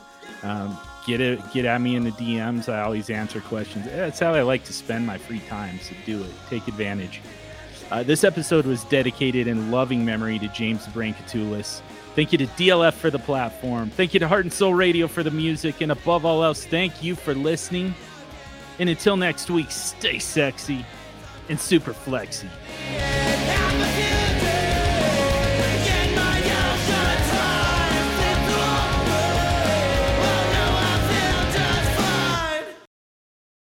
Um, get it, get at me in the DMs. I always answer questions. That's how I like to spend my free time. So do it. Take advantage. Uh, this episode was dedicated in loving memory to James Brain Koutoulas. Thank you to DLF for the platform. Thank you to Heart and Soul Radio for the music. And above all else, thank you for listening. And until next week, stay sexy and super flexy.